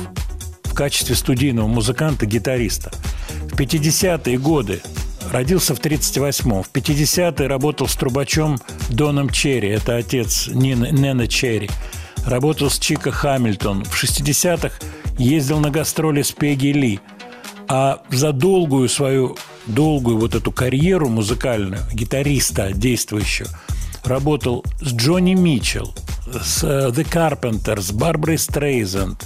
в качестве студийного музыканта-гитариста. В 50-е годы родился в 38-м. В 50-е работал с трубачом Доном Черри. Это отец Нины, Нена Черри. Работал с Чика Хамильтон. В 60-х ездил на гастроли с Пегги Ли. А за долгую свою, долгую вот эту карьеру музыкальную, гитариста действующего, работал с Джонни Митчелл, с э, The Carpenters, с Барбарой Стрейзанд,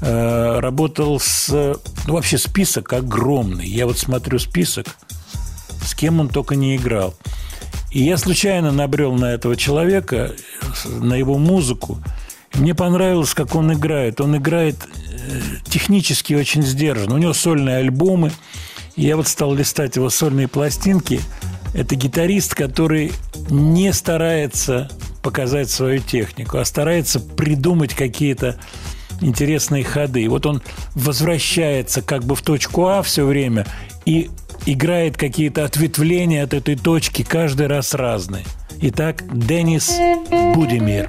э, работал с... Ну, вообще список огромный. Я вот смотрю список, с кем он только не играл. И я случайно набрел на этого человека, на его музыку. Мне понравилось, как он играет. Он играет э, технически очень сдержанно. У него сольные альбомы. И я вот стал листать его сольные пластинки. Это гитарист, который не старается показать свою технику, а старается придумать какие-то интересные ходы. И вот он возвращается как бы в точку А все время и играет какие-то ответвления от этой точки каждый раз разные. Итак, Денис Будимир.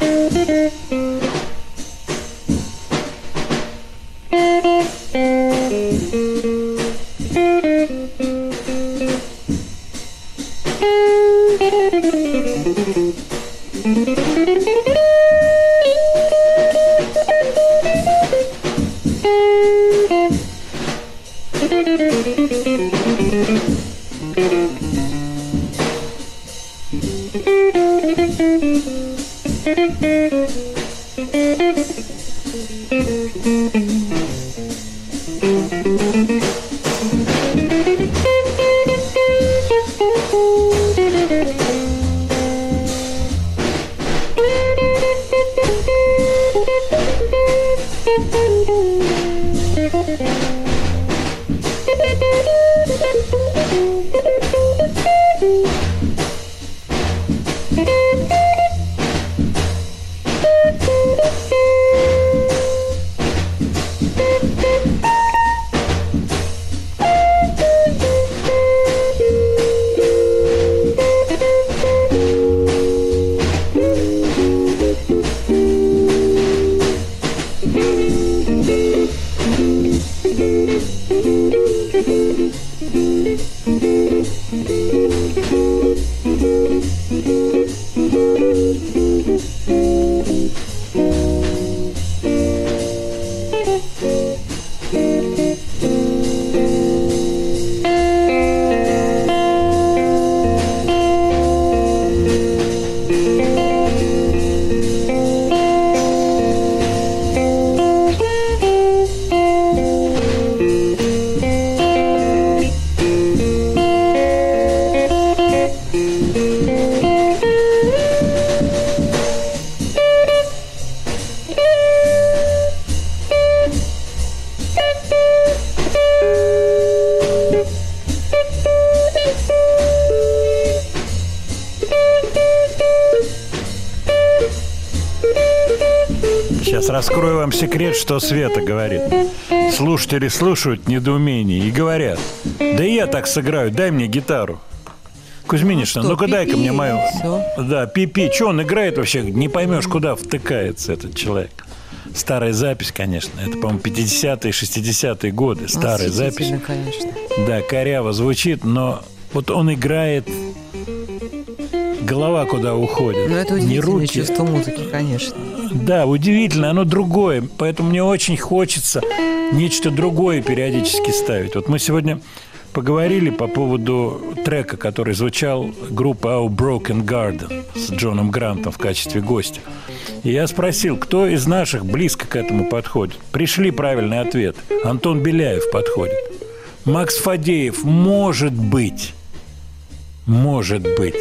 it. Música секрет, что Света говорит. Слушатели слушают недоумение и говорят, да и я так сыграю, дай мне гитару. Кузьминишна, Ну ну-ка дай-ка мне мою... всё. Да, пипи. Что он играет вообще? Не поймешь, куда втыкается этот человек. Старая запись, конечно. Это, по-моему, 50-е, 60-е годы. Старая запись. Конечно. Да, коряво звучит, но вот он играет, голова куда уходит. Ну, это Не удивительное руки. чувство музыки, конечно. Да, удивительно, оно другое. Поэтому мне очень хочется нечто другое периодически ставить. Вот мы сегодня поговорили по поводу трека, который звучал группа Our Broken Garden с Джоном Грантом в качестве гостя. И я спросил, кто из наших близко к этому подходит. Пришли правильный ответ. Антон Беляев подходит. Макс Фадеев, может быть. Может быть.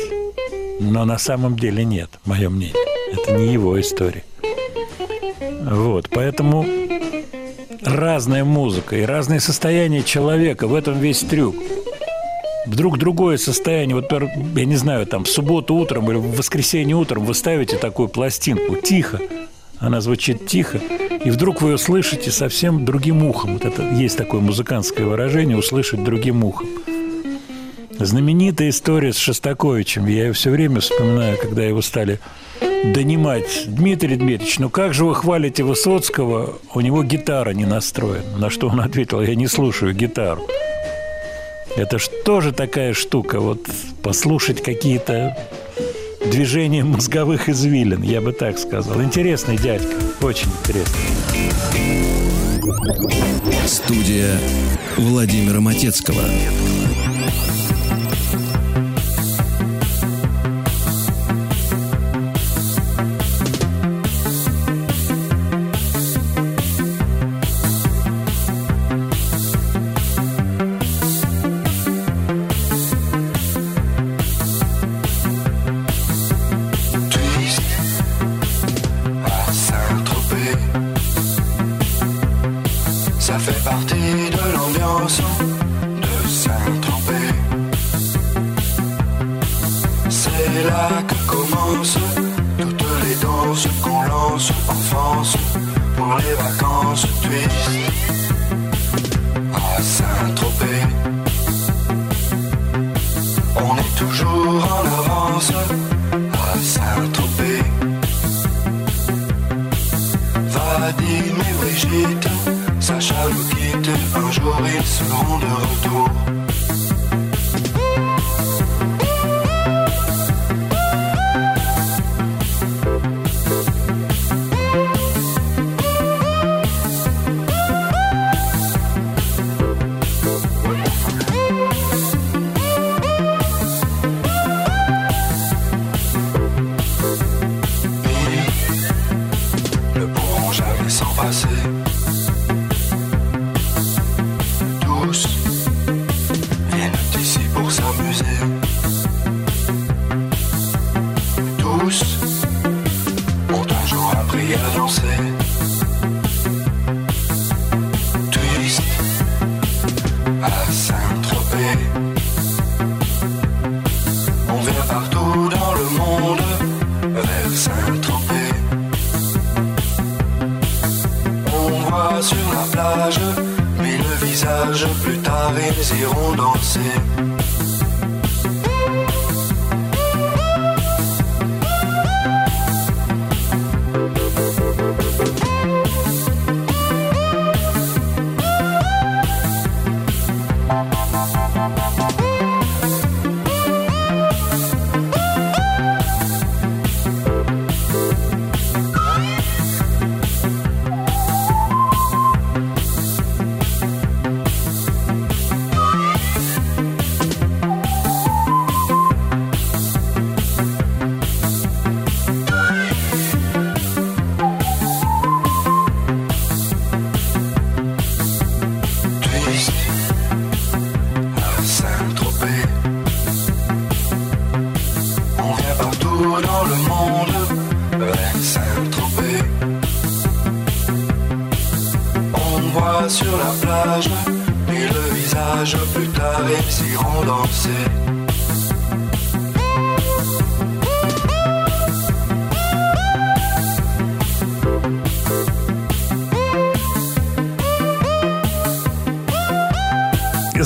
Но на самом деле нет, мое мнение. Это не его история. Вот, поэтому разная музыка и разные состояния человека, в этом весь трюк. Вдруг другое состояние, вот, я не знаю, там, в субботу утром или в воскресенье утром вы ставите такую пластинку, тихо, она звучит тихо, и вдруг вы ее слышите совсем другим ухом. Вот это есть такое музыкантское выражение «услышать другим ухом». Знаменитая история с Шостаковичем. Я ее все время вспоминаю, когда его стали донимать. Дмитрий Дмитриевич, ну как же вы хвалите Высоцкого? У него гитара не настроена. На что он ответил, я не слушаю гитару. Это ж тоже такая штука, вот послушать какие-то движения мозговых извилин, я бы так сказал. Интересный дядька, очень интересный. Студия Владимира Матецкого. Pour les vacances. Twist à Saint-Tropez. On est toujours en avance à Saint-Tropez. Vadim et Brigitte, Sacha nous quitte, un jour ils seront de retour.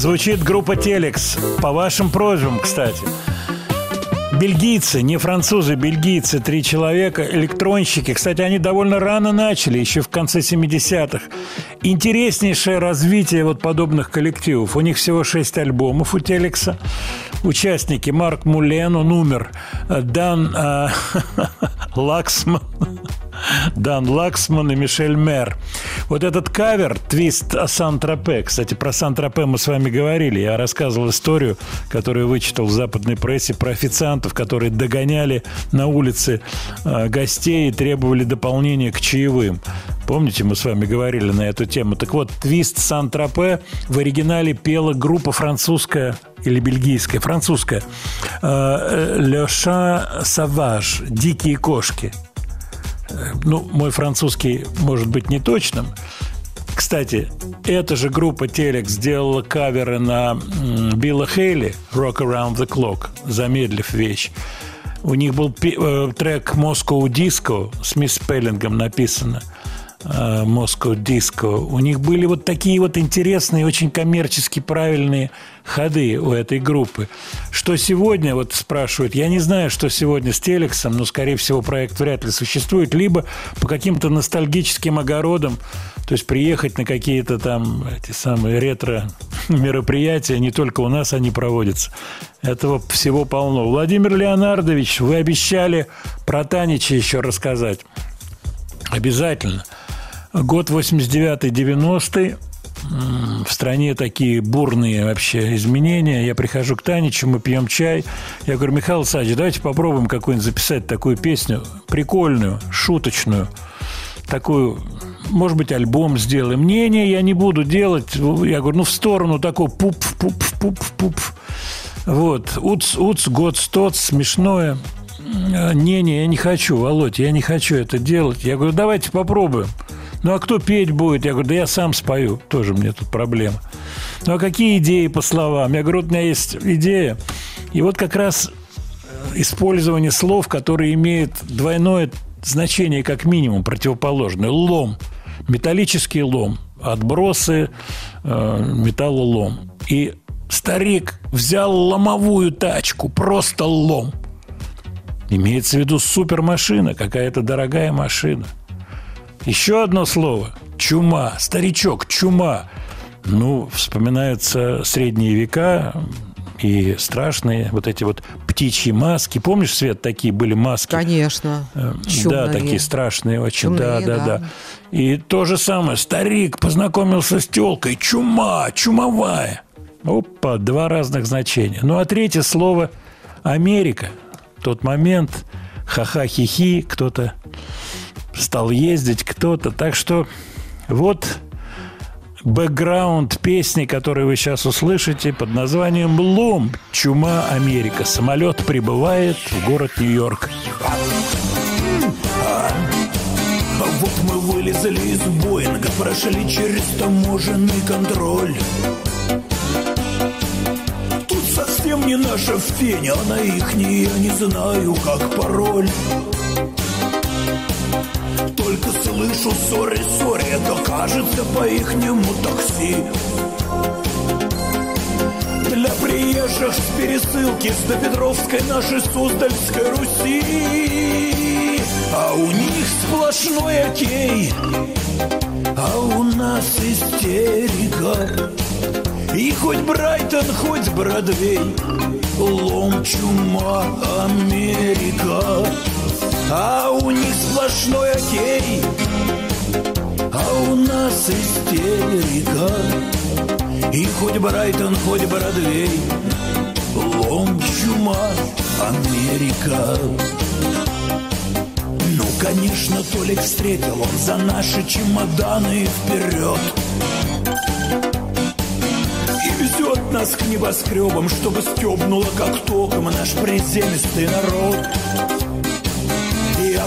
Звучит группа Telex. По вашим просьбам, кстати. Бельгийцы, не французы, бельгийцы, три человека, электронщики. Кстати, они довольно рано начали, еще в конце 70-х. Интереснейшее развитие вот подобных коллективов. У них всего шесть альбомов у Телекса. Участники Марк Мулен, он умер. Дан э, <laughs> Лаксман. Дан Лаксман и Мишель Мер. Вот этот кавер «Твист о Сан-Тропе», кстати, про Сан-Тропе мы с вами говорили, я рассказывал историю, которую вычитал в западной прессе про официантов, которые догоняли на улице э, гостей и требовали дополнения к чаевым. Помните, мы с вами говорили на эту тему? Так вот, «Твист Сан-Тропе» в оригинале пела группа французская или бельгийская, французская э, «Le Chat Sauvage» «Дикие кошки». Ну, мой французский может быть не точным. Кстати, эта же группа Телек сделала каверы на Билла Хейли «Rock Around the Clock», замедлив вещь. У них был э, трек «Moscow Disco» с мисс Пеллингом написано Moscow Disco. У них были вот такие вот интересные, очень коммерчески правильные ходы у этой группы. Что сегодня, вот спрашивают, я не знаю, что сегодня с Телексом, но, скорее всего, проект вряд ли существует, либо по каким-то ностальгическим огородам, то есть приехать на какие-то там эти самые ретро-мероприятия, не только у нас они проводятся. Этого всего полно. Владимир Леонардович, вы обещали про Танича еще рассказать. Обязательно. Год 89-90 в стране такие бурные вообще изменения. Я прихожу к Таничу, мы пьем чай. Я говорю, Михаил Александрович, давайте попробуем какую-нибудь записать такую песню, прикольную, шуточную, такую, может быть, альбом сделаем. Не-не, я не буду делать. Я говорю, ну, в сторону такой пуп, пуп, пуп, пуп. Вот, уц, уц, год, стоц, смешное. Не-не, я не хочу, Володь, я не хочу это делать. Я говорю, давайте попробуем. Ну, а кто петь будет? Я говорю, да я сам спою. Тоже мне тут проблема. Ну, а какие идеи по словам? Я говорю, вот у меня есть идея. И вот как раз использование слов, которые имеют двойное значение, как минимум, противоположное. Лом. Металлический лом. Отбросы, э, металлолом. И старик взял ломовую тачку. Просто лом. Имеется в виду супермашина, какая-то дорогая машина. Еще одно слово. Чума. Старичок, чума. Ну, вспоминаются средние века и страшные вот эти вот птичьи маски. Помнишь, Свет, такие были маски? Конечно. Э, Чумные. Да, такие страшные очень. да, Чумные, да, да. да, И то же самое. Старик познакомился с телкой. Чума, чумовая. Опа, два разных значения. Ну, а третье слово Америка. Тот момент, ха-ха-хи-хи, кто-то стал ездить, кто-то. Так что вот бэкграунд песни, которую вы сейчас услышите под названием «Лом. Чума Америка». Самолет прибывает в город Нью-Йорк. А Вот мы вылезли из Боинга, прошли через таможенный контроль. Тут совсем не наша феня, а на ихней я не знаю, как пароль. Только слышу сори, сори, это кажется по ихнему такси. Для приезжих с пересылки с Допетровской нашей Суздальской Руси. А у них сплошной окей, а у нас истерика. И хоть Брайтон, хоть Бродвей, лом, чума, Америка. А у них сплошной окей, а у нас истерика. И хоть Брайтон, хоть Бродвей, лом, чума, Америка. Ну, конечно, Толик встретил он за наши чемоданы вперед. Везет нас к небоскребам, чтобы стебнуло как током наш приземистый народ.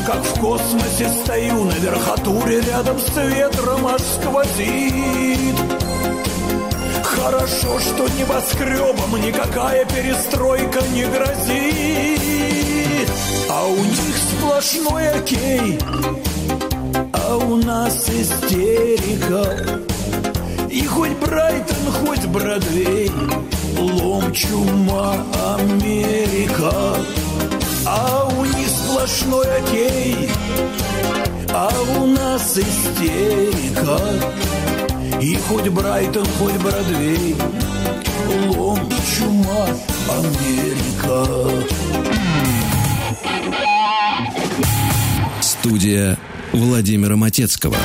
Как в космосе стою на верхотуре, рядом с ветром аж сквозит. Хорошо, что небоскребам никакая перестройка не грозит. А у них сплошной окей, а у нас истерика. И хоть Брайтон, хоть Бродвей Лом, чума, Америка А у них сплошной окей А у нас истерика И хоть Брайтон, хоть Бродвей Лом, чума, Америка Студия Владимира Матецкого.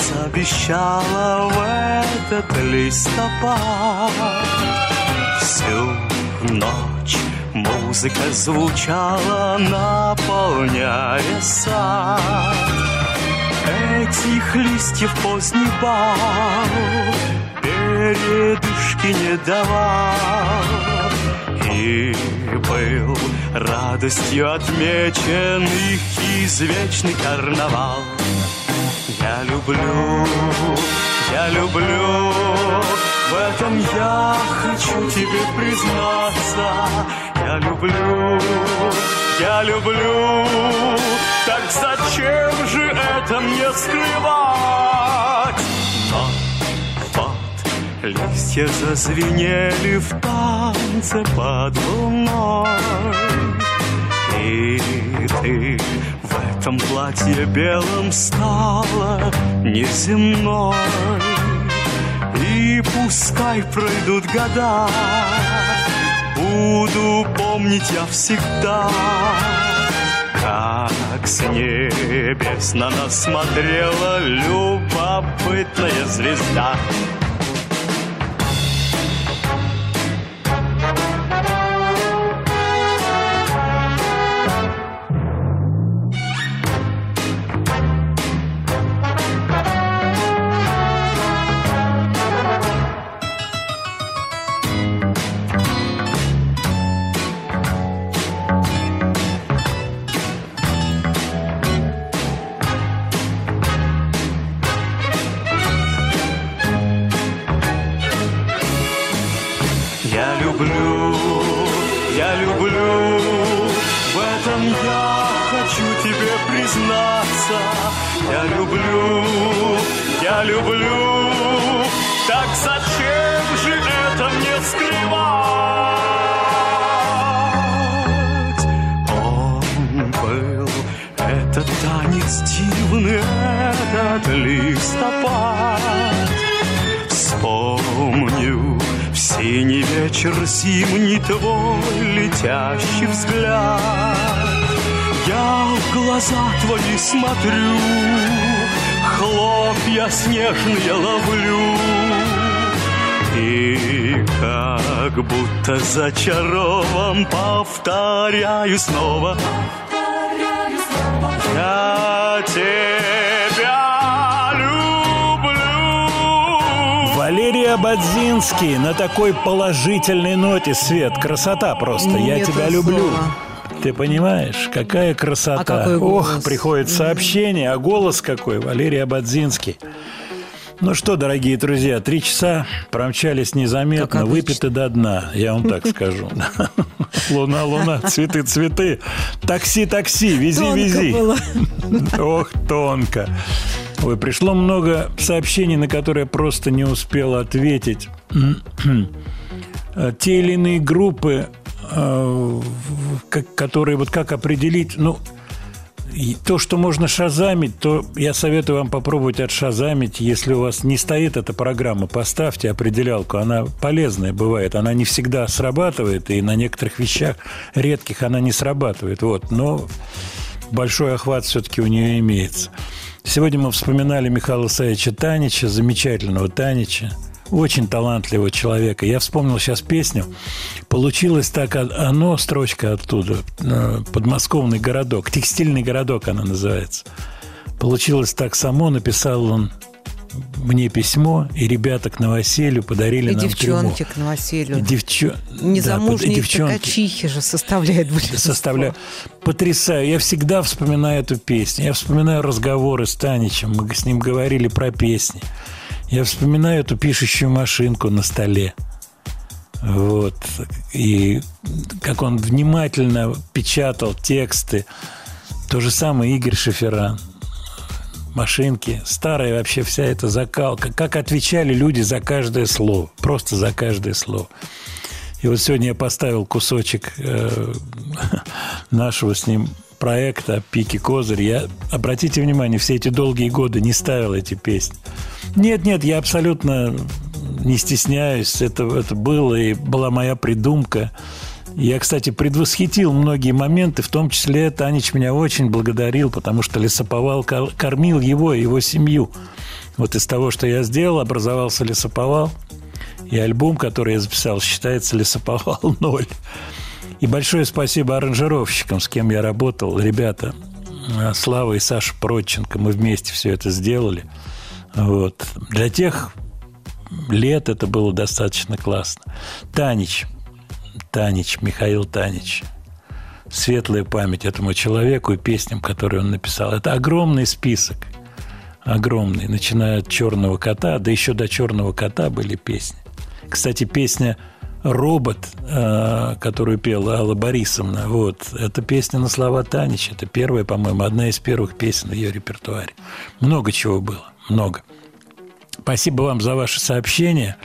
Танец обещала в этот листопад. Всю ночь музыка звучала, наполняя сад. Этих листьев поздний бал передышки не давал. И был радостью отмечен их извечный карнавал Я люблю, я люблю, в этом я хочу тебе признаться Я люблю, я люблю, так зачем же это мне скрывать? Но вот листья зазвенели в танце под луной И ты этом платье белом стала неземной И пускай пройдут года Буду помнить я всегда как с небес на нас смотрела любопытная звезда. Будто зачарован повторяю снова Я тебя люблю Валерий Абадзинский на такой положительной ноте, Свет. Красота просто. Я Нет тебя слова. люблю. Ты понимаешь, какая красота. А какой голос? Ох, приходит сообщение, а голос какой. Валерий Абадзинский. Ну что, дорогие друзья, три часа промчались незаметно, выпиты до дна, я вам так скажу. <laughs> Луна, луна, цветы, цветы. Такси, такси, вези, Тонко вези. было. <laughs> Ох, тонко. Ой, пришло много сообщений, на которые я просто не успел ответить. <clears throat> Те или иные группы, э, которые вот как определить, ну, и то, что можно шазамить, то я советую вам попробовать отшазамить. Если у вас не стоит эта программа, поставьте определялку. Она полезная бывает. Она не всегда срабатывает, и на некоторых вещах редких она не срабатывает. Вот. Но большой охват все-таки у нее имеется. Сегодня мы вспоминали Михаила Саевича Танича, замечательного Танича, очень талантливого человека. Я вспомнил сейчас песню. Получилось так, оно, строчка оттуда, э, подмосковный городок, текстильный городок она называется. Получилось так само, написал он мне письмо, и ребята к новоселью подарили И нам девчонки трюмо. к новоселю. И девчо- Незамужние да, девчонки ткачихи же составляют большинство. составляю. Потрясаю. Я всегда вспоминаю эту песню. Я вспоминаю разговоры с Таничем. Мы с ним говорили про песни. Я вспоминаю эту пишущую машинку на столе. Вот. И как он внимательно печатал тексты. То же самое Игорь Шеферан. Машинки. Старая вообще вся эта закалка. Как отвечали люди за каждое слово. Просто за каждое слово. И вот сегодня я поставил кусочек э, <laughs> нашего с ним проекта «Пики Козырь». Я, обратите внимание, все эти долгие годы не ставил эти песни. Нет, нет, я абсолютно не стесняюсь. Это, это было и была моя придумка. Я, кстати, предвосхитил многие моменты, в том числе Танич меня очень благодарил, потому что лесоповал кор- кормил его и его семью. Вот из того, что я сделал, образовался лесоповал. И альбом, который я записал, считается «Лесоповал ноль». И большое спасибо аранжировщикам, с кем я работал. Ребята, э, Слава и Саша Проченко, мы вместе все это сделали. Вот. Для тех лет это было достаточно классно. Танич, Танич, Михаил Танич. Светлая память этому человеку и песням, которые он написал. Это огромный список. Огромный. Начиная от «Черного кота», да еще до «Черного кота» были песни. Кстати, песня «Робот», э, которую пела Алла Борисовна, вот, это песня на слова Танич. Это первая, по-моему, одна из первых песен в ее репертуаре. Много чего было, много. Спасибо вам за ваше сообщение.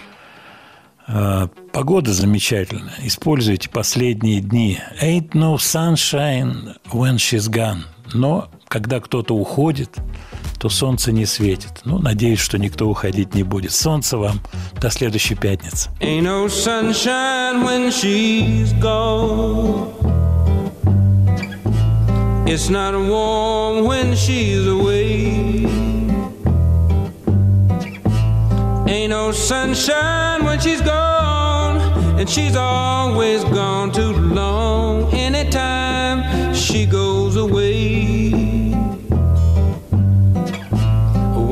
Э, Погода замечательная. Используйте последние дни. Ain't no sunshine when she's gone. Но когда кто-то уходит, то солнце не светит. Ну, надеюсь, что никто уходить не будет. Солнце вам до следующей пятницы. Ain't no sunshine when she's gone. It's not warm when she's away. Ain't no sunshine when she's gone, and she's always gone too long. Anytime she goes